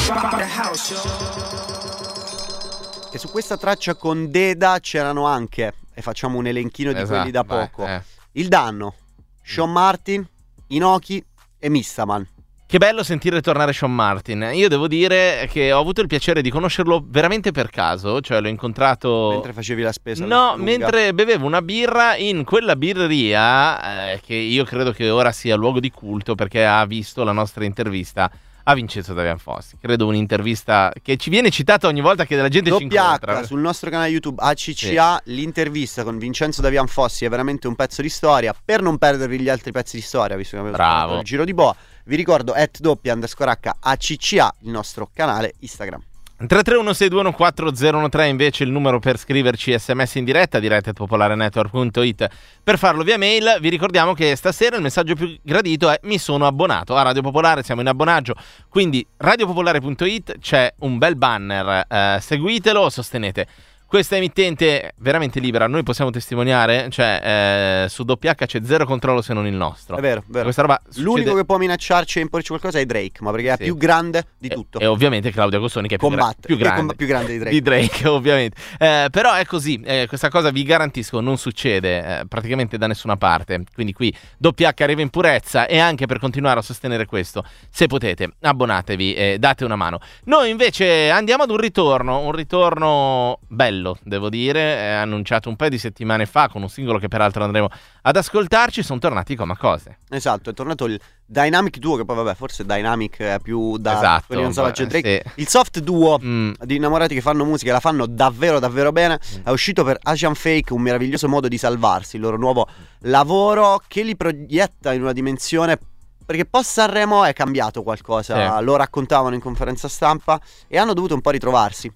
E su questa traccia con Deda c'erano anche, e facciamo un elenchino di Esatto, quelli da vai, poco, eh. Il Danno, Sean Martin, Inoki e Mistaman. Che bello sentire tornare Sean Martin. Io devo dire che ho avuto il piacere di conoscerlo veramente per caso, cioè l'ho incontrato Mentre facevi la spesa. No, lunga. mentre bevevo una birra in quella birreria eh, che io credo che ora sia luogo di culto perché ha visto la nostra intervista a Vincenzo Davian Fossi. Credo un'intervista che ci viene citata ogni volta che la gente ci Doppia incontra. H sul nostro canale YouTube ACCA, l'intervista con Vincenzo Davian Fossi è veramente un pezzo di storia. Per non perdervi gli altri pezzi di storia, visto che abbiamo fatto il giro di boa, vi ricordo at doppia underscore H ACCA, il nostro canale Instagram. 331-621-4013 invece il numero per scriverci sms in diretta diretta.popolarenetwork.it per farlo via mail vi ricordiamo che stasera il messaggio più gradito è mi sono abbonato a Radio Popolare siamo in abbonaggio. Quindi radiopopolare.it c'è un bel banner eh, seguitelo sostenete questa emittente è veramente libera, noi possiamo testimoniare, cioè eh, su WH c'è zero controllo se non il nostro. È vero, vero. Questa roba succede- L'unico che può minacciarci e imporci qualcosa è Drake, ma perché è Sì. più grande di tutto. E ovviamente Claudia Costoni che è più, gra- più grande, com- più grande di Drake. Di Drake, ovviamente. Eh, però è così, eh, questa cosa vi garantisco non succede eh, praticamente da nessuna parte. Quindi qui WH arriva in purezza e anche per continuare a sostenere questo, se potete, abbonatevi e date una mano. Noi invece andiamo ad un ritorno, un ritorno bello, devo dire, eh, annunciato un paio di settimane fa con un singolo che peraltro andremo ad ascoltarci, sono tornati come cose. Esatto, è tornato il Dynamic Duo, che poi vabbè, forse Dynamic è più da Esatto, non salvaggio eh, Drake. sì. Il soft duo Mm. di innamorati che fanno musica, la fanno davvero davvero bene. È uscito per Asian Fake, un meraviglioso modo di salvarsi, il loro nuovo lavoro che li proietta in una dimensione perché post Sanremo è cambiato qualcosa, Sì. lo raccontavano in conferenza stampa e hanno dovuto un po' ritrovarsi.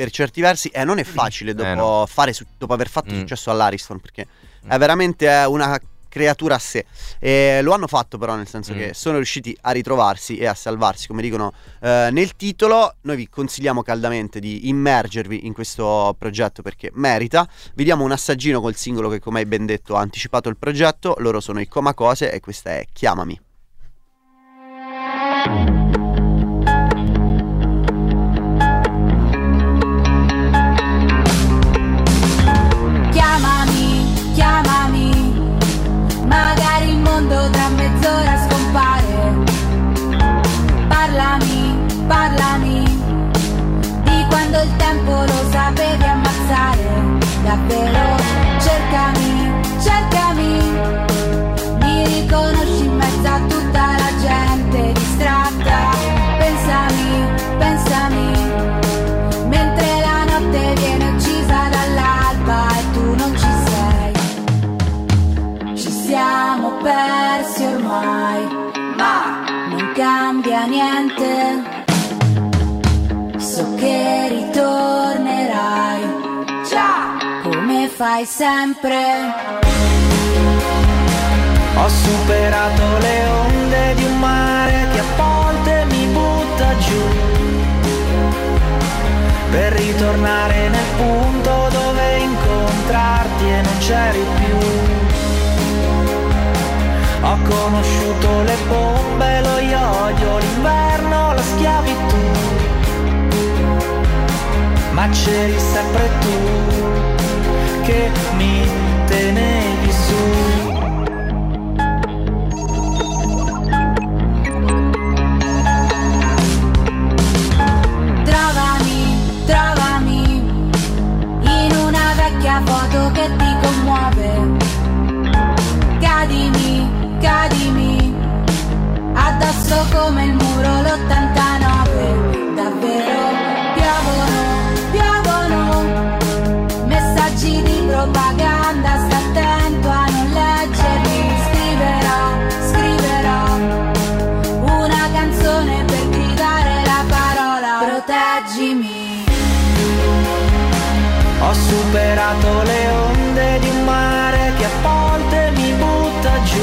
Per certi versi, e non è facile dopo, Eh, fare dopo aver fatto Mm. successo all'Ariston, perché è veramente eh, una creatura a sé. E lo hanno fatto però, nel senso Mm. che sono riusciti a ritrovarsi e a salvarsi, come dicono eh, nel titolo. Noi vi consigliamo caldamente di immergervi in questo progetto perché merita. Vi diamo un assaggino col singolo che, come hai ben detto, ha anticipato il progetto. Loro sono i Coma Cose e questa è. Chiamami, quando il tempo lo sapevi ammazzare. Davvero, cercami, cercami, mi riconosci in mezzo a tutta la gente distratta. Pensami, pensami, mentre la notte viene uccisa dall'alba e tu non ci sei. Ci siamo persi ormai, ma non cambia niente. So che fai sempre. Ho superato le onde di un mare che a volte mi butta giù. Per ritornare nel punto dove incontrarti e non c'eri più. Ho conosciuto le bombe, lo iodio, l'inverno, la schiavitù. Ma c'eri sempre tu che mi tenevi su. Trovami, trovami in una vecchia foto che ti commuove. Cadimi, cadimi addosso come il muro lontano superato le onde di un mare che a volte mi butta giù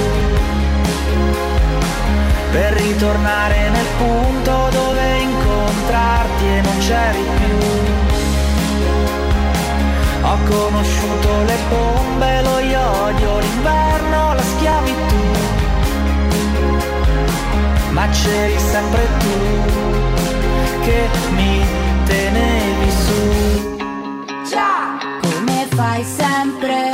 per ritornare nel punto dove incontrarti e non c'eri più. Ho conosciuto le bombe, lo iodio, l'inverno, la schiavitù. Ma c'eri sempre tu che mi tenevi fai sempre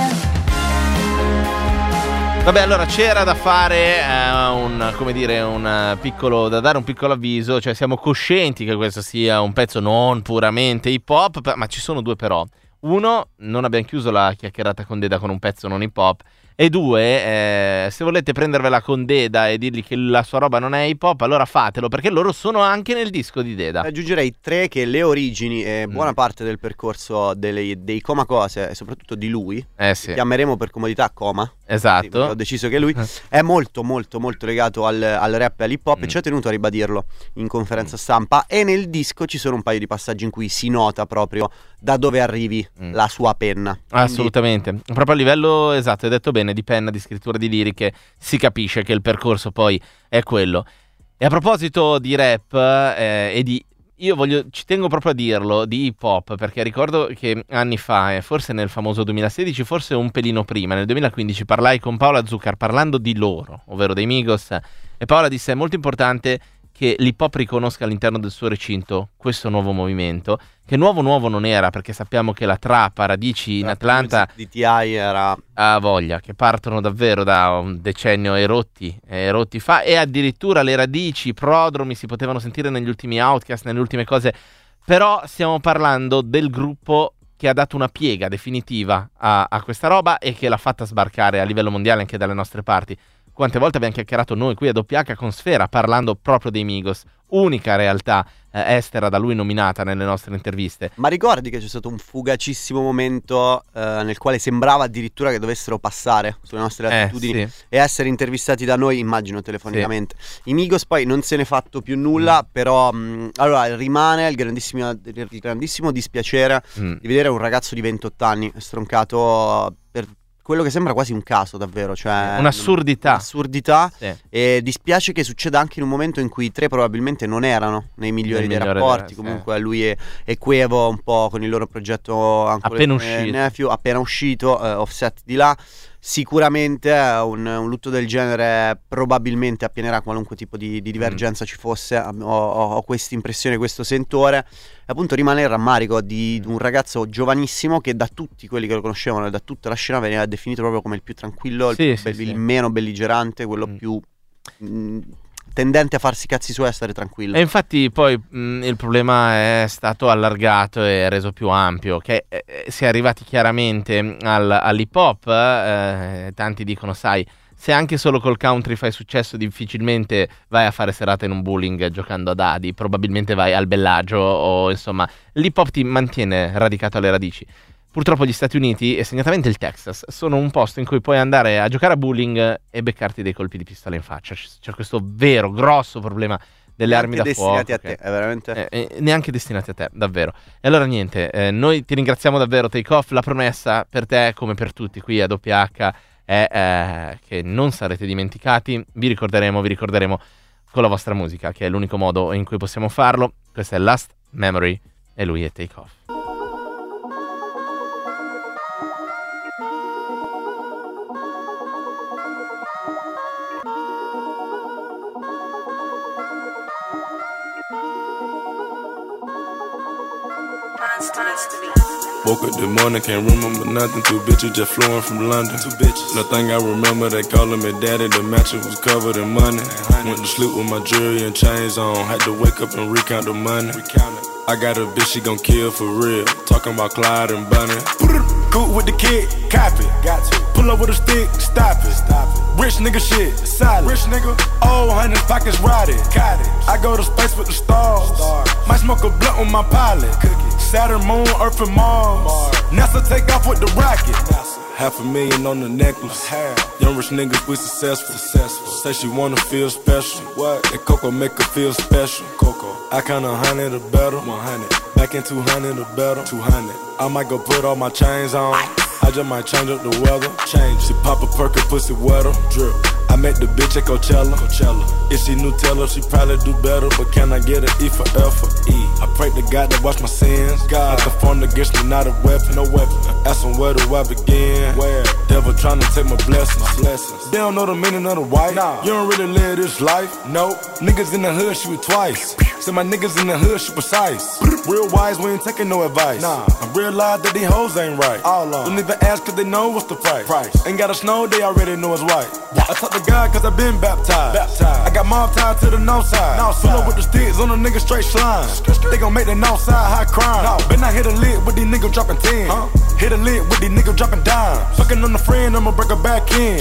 Vabbè, allora c'era da fare eh, un, come dire, un eh, piccolo, da dare un piccolo avviso, cioè siamo coscienti che questo sia un pezzo non puramente hip hop, ma ci sono due però. Uno, non abbiamo chiuso la chiacchierata con Deda con un pezzo non hip hop. E due, eh, se volete prendervela con Deda e dirgli che la sua roba non è hip hop, allora fatelo, perché loro sono anche nel disco di Deda. Aggiungerei tre che le origini e Mm. buona parte del percorso delle- dei Coma Cose e soprattutto di lui, Eh sì. chiameremo per comodità Coma. Esatto. Sì, ho deciso che lui (laughs) è molto molto molto legato al, al rap e all'hip hop Mm. e ci ho tenuto a ribadirlo in conferenza stampa e nel disco ci sono un paio di passaggi in cui si nota proprio da dove arrivi Mm. la sua penna. Quindi- Assolutamente, proprio a livello esatto, hai detto bene, di penna, di scrittura, di liriche, si capisce che il percorso poi è quello. E a proposito di rap eh, e di... Io voglio, ci tengo proprio a dirlo, di hip hop, perché ricordo che anni fa, eh, forse nel famoso 2016, forse un pelino prima, nel 2015, parlai con Paola Zuccar parlando di loro, ovvero dei Migos, e Paola disse è molto importante che l'hip hop riconosca all'interno del suo recinto questo nuovo movimento, che nuovo nuovo non era, perché sappiamo che la trap ha radici in Atlanta di TI era ha voglia, che partono davvero da un decennio erotti, erotti fa, e addirittura le radici, prodromi si potevano sentire negli ultimi outcast, nelle ultime cose, però stiamo parlando del gruppo che ha dato una piega definitiva a, a questa roba e che l'ha fatta sbarcare a livello mondiale anche dalle nostre parti. Quante volte abbiamo chiacchierato noi qui a WH con Sfera parlando proprio dei Migos, unica realtà eh, estera da lui nominata nelle nostre interviste. Ma ricordi che c'è stato un fugacissimo momento eh, nel quale sembrava addirittura che dovessero passare sulle nostre Eh, attitudini sì. e essere intervistati da noi, immagino telefonicamente. I Migos poi non se ne è fatto più nulla, Mm. però mh, allora rimane il grandissimo, il grandissimo dispiacere Mm. di vedere un ragazzo di 28 anni stroncato per quello che sembra quasi un caso davvero, cioè Un'assurdità. un'assurdità Sì. e dispiace che succeda anche in un momento in cui i tre probabilmente non erano nei migliori Nel dei rapporti, dei- comunque lui e, e Quevo un po' con il loro progetto Appena uscito. Nephew, appena uscito, eh, offset di là. Sicuramente eh, un, un lutto del genere probabilmente appienerà qualunque tipo di, di divergenza ci fosse. Ho, ho, ho questa impressione, questo sentore. E appunto rimane il rammarico di, di un ragazzo giovanissimo che da tutti quelli che lo conoscevano e da tutta la scena veniva definito proprio come il più tranquillo, il, Sì, più sì, be- sì. il meno belligerante, quello più mh, tendente a farsi cazzi suoi e stare tranquillo. E infatti poi mh, il problema è stato allargato e reso più ampio, che eh, eh, si è arrivati chiaramente al- all'hip hop, eh, tanti dicono sai, se anche solo col country fai successo difficilmente vai a fare serata in un bowling giocando a dadi, probabilmente vai al Bellagio o insomma l'hip hop ti mantiene radicato alle radici. Purtroppo gli Stati Uniti e segnatamente il Texas sono un posto in cui puoi andare a giocare a bowling e beccarti dei colpi di pistola in faccia. C'è questo vero, grosso problema delle armi da Neanche fuoco. destinati a te, è veramente... eh, eh, neanche destinati a te, davvero. E allora niente, eh, noi ti ringraziamo davvero, Take Off. La promessa per te, come per tutti qui a WH, è eh, che non sarete dimenticati. Vi ricorderemo, vi ricorderemo con la vostra musica, che è l'unico modo in cui possiamo farlo. Questo è Last Memory e lui è Take Off. Woke up this morning, can't remember nothing. Two bitches just flowing from London. Two bitches. Nothing I remember, they calling me daddy. The mattress was covered in money. Went to sleep with my jewelry and chains on. Had to wake up and recount the money. I got a bitch, she gon' kill for real. Talking about Clyde and Bunny. Cool with the kid, copy. Got to. Pull up with a stick, stop it. Stop it. Rich nigga shit, solid. Rich nigga, old hundred pockets rotted. Got it. I go to space with the stars. Might smoke a blunt with my pilot. Saturn, Moon, Earth, and Mars. NASA take off with the rocket. Half a million on the necklace. Young rich niggas, we successful. successful. Say she wanna feel special. What? That Coco make her feel special. Coco. I count a hundred or better. 100. Back in 200 or better. 200. I might go put all my chains on. I just might change up the weather. Change. She pop a perk and pussy wetter. Drip. I met the bitch at Coachella. Coachella. If she Nutella, she probably do better. But can I get an E for effort? E. I pray to God that watch my sins. God, the form against me, not a weapon. No weapon. Ask him where do I begin? Where? Devil trying to take my blessings. My blessings. They don't know the meaning of the white. Nah. You don't really live this life. No. Niggas in the hood shoot twice. Say my niggas in the hood shoot precise. Real wise, we ain't taking no advice. Nah. I realize that these hoes ain't right. All on. Don't even ask cause they know what's the price. price. Ain't gotta snow, they already know it's white. I talk to God cause I been baptized. baptized. I got mom tied to the north side. Pull up with the sticks on the nigga straight slime. They gon' make the north side high crime. No. Been I hit a lid with these niggas dropping 10. Huh? Hit a lid with these niggas dropping dimes. Fucking on a friend, I'ma break her back in.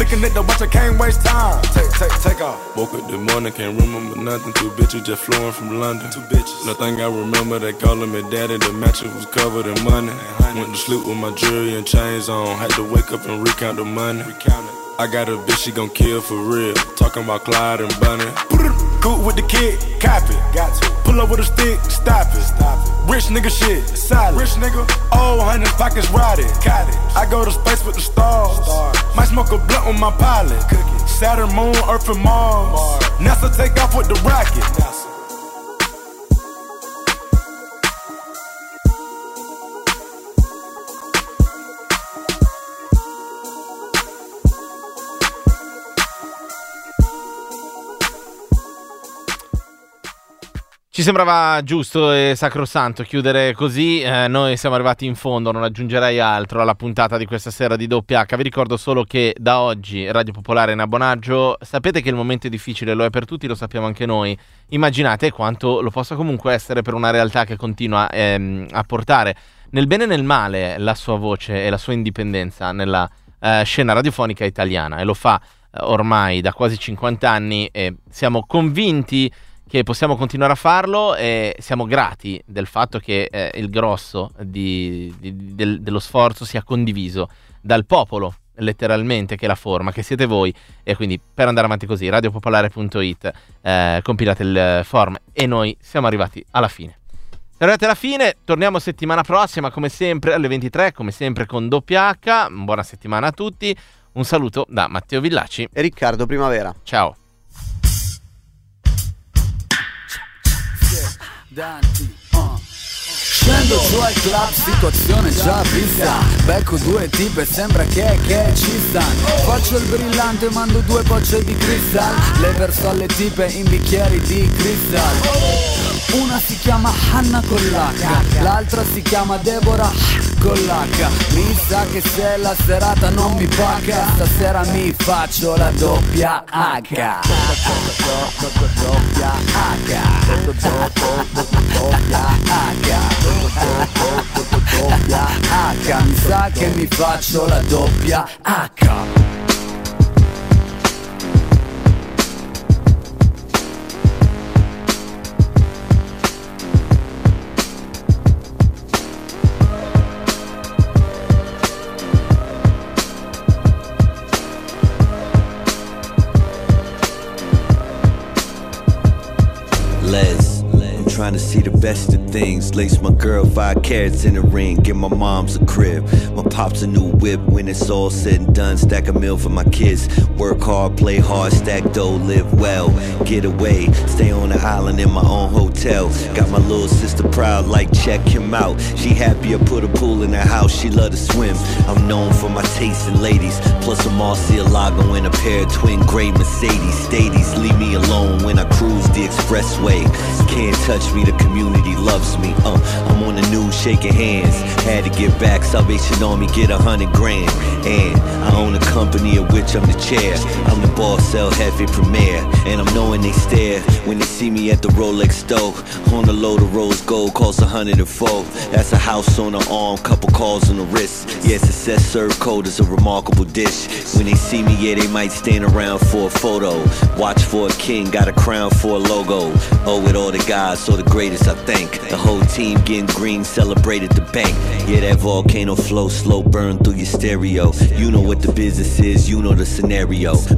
Thinking that the watch, I can't waste time. Take, take, take off. Woke up this morning, can't remember nothing. Two bitches just flowing from London. Two bitches. Nothing I remember, they calling me daddy. The mattress was covered in money. Went to sleep with my jewelry and chains on. Had to wake up and recount the money. Recount it. I got a bitch, she gon' kill for real. Talking about Clyde and Bunny. Cool with the kid, copy. Got to. Pull up with a stick, stop it. Stop it. Rich nigga shit, solid. Rich nigga, old hundred pockets rotted. Got it. I go to space with the stars. Might smoke a blunt with my pilot. Saturn, Moon, Earth, and Mars. NASA take off with the rocket. Ci sembrava giusto e sacrosanto chiudere così, eh, noi siamo arrivati in fondo, non aggiungerei altro alla puntata di questa sera di doppia H. Vi ricordo solo che da oggi Radio Popolare è in abbonaggio, sapete che il momento è difficile, lo è per tutti, lo sappiamo anche noi, immaginate quanto lo possa comunque essere per una realtà che continua ehm, a portare nel bene e nel male la sua voce e la sua indipendenza nella eh, scena radiofonica italiana. E lo fa eh, ormai da quasi 50 anni e siamo convinti che possiamo continuare a farlo e siamo grati del fatto che eh, il grosso di, di, del, dello sforzo sia condiviso dal popolo letteralmente che la forma, che siete voi e quindi per andare avanti così radiopopolare.it eh, compilate il form e noi siamo arrivati alla fine. Siamo arrivati alla fine, torniamo settimana prossima come sempre alle 23, come sempre con doppia H, buona settimana a tutti, un saluto da Matteo Villaci e Riccardo Primavera. Ciao. Danti, uh. Scendo giù al club, situazione già vista. Becco due tipe, sembra che, che ci stanno. Faccio il brillante, mando due bocce di cristal. Le verso alle tipe in bicchieri di cristal Una si chiama Hanna con l'H L'altra si chiama Deborah con l'H Mi sa che se la serata non mi paga Stasera mi faccio la doppia H Doppia H Doppia H doppia H. Mi sa che mi faccio la doppia H things. Lace my girl five carats in the ring, give my mom's a crib. My pops a new whip when it's all said and done. Stack a meal for my kids. Work hard, play hard, stack dough, live well. Get away, stay on the island in my own hotel. Got my little sister proud, like check him out. She happy I put a pool in her house, she love to swim. I'm known for my taste in ladies, plus a Marcielago and a pair of twin gray Mercedes. Stadies, leave me alone when I cruise the expressway. Can't touch me, the community loves me. Uh, I'm on the news shaking hands. Had to get back, Salvation Army get a hundred grand. And I own a company of which I'm the chair. I'm the boss, sell Jefe Premier. And I'm knowing they stare when they see me at the Rolex store. On the load of rose gold costs a hundred and four. That's a house on the arm, couple calls on the wrist. Yeah, success served cold is a remarkable dish. When they see me, yeah, they might stand around for a photo. Watch for a king, got a crown for a logo. Oh, with all the guys, so the greatest, I think. The whole team getting green, celebrated the bank. Yeah, that volcano flow, slow burn through your stereo. You know what the business is, you know the scenario.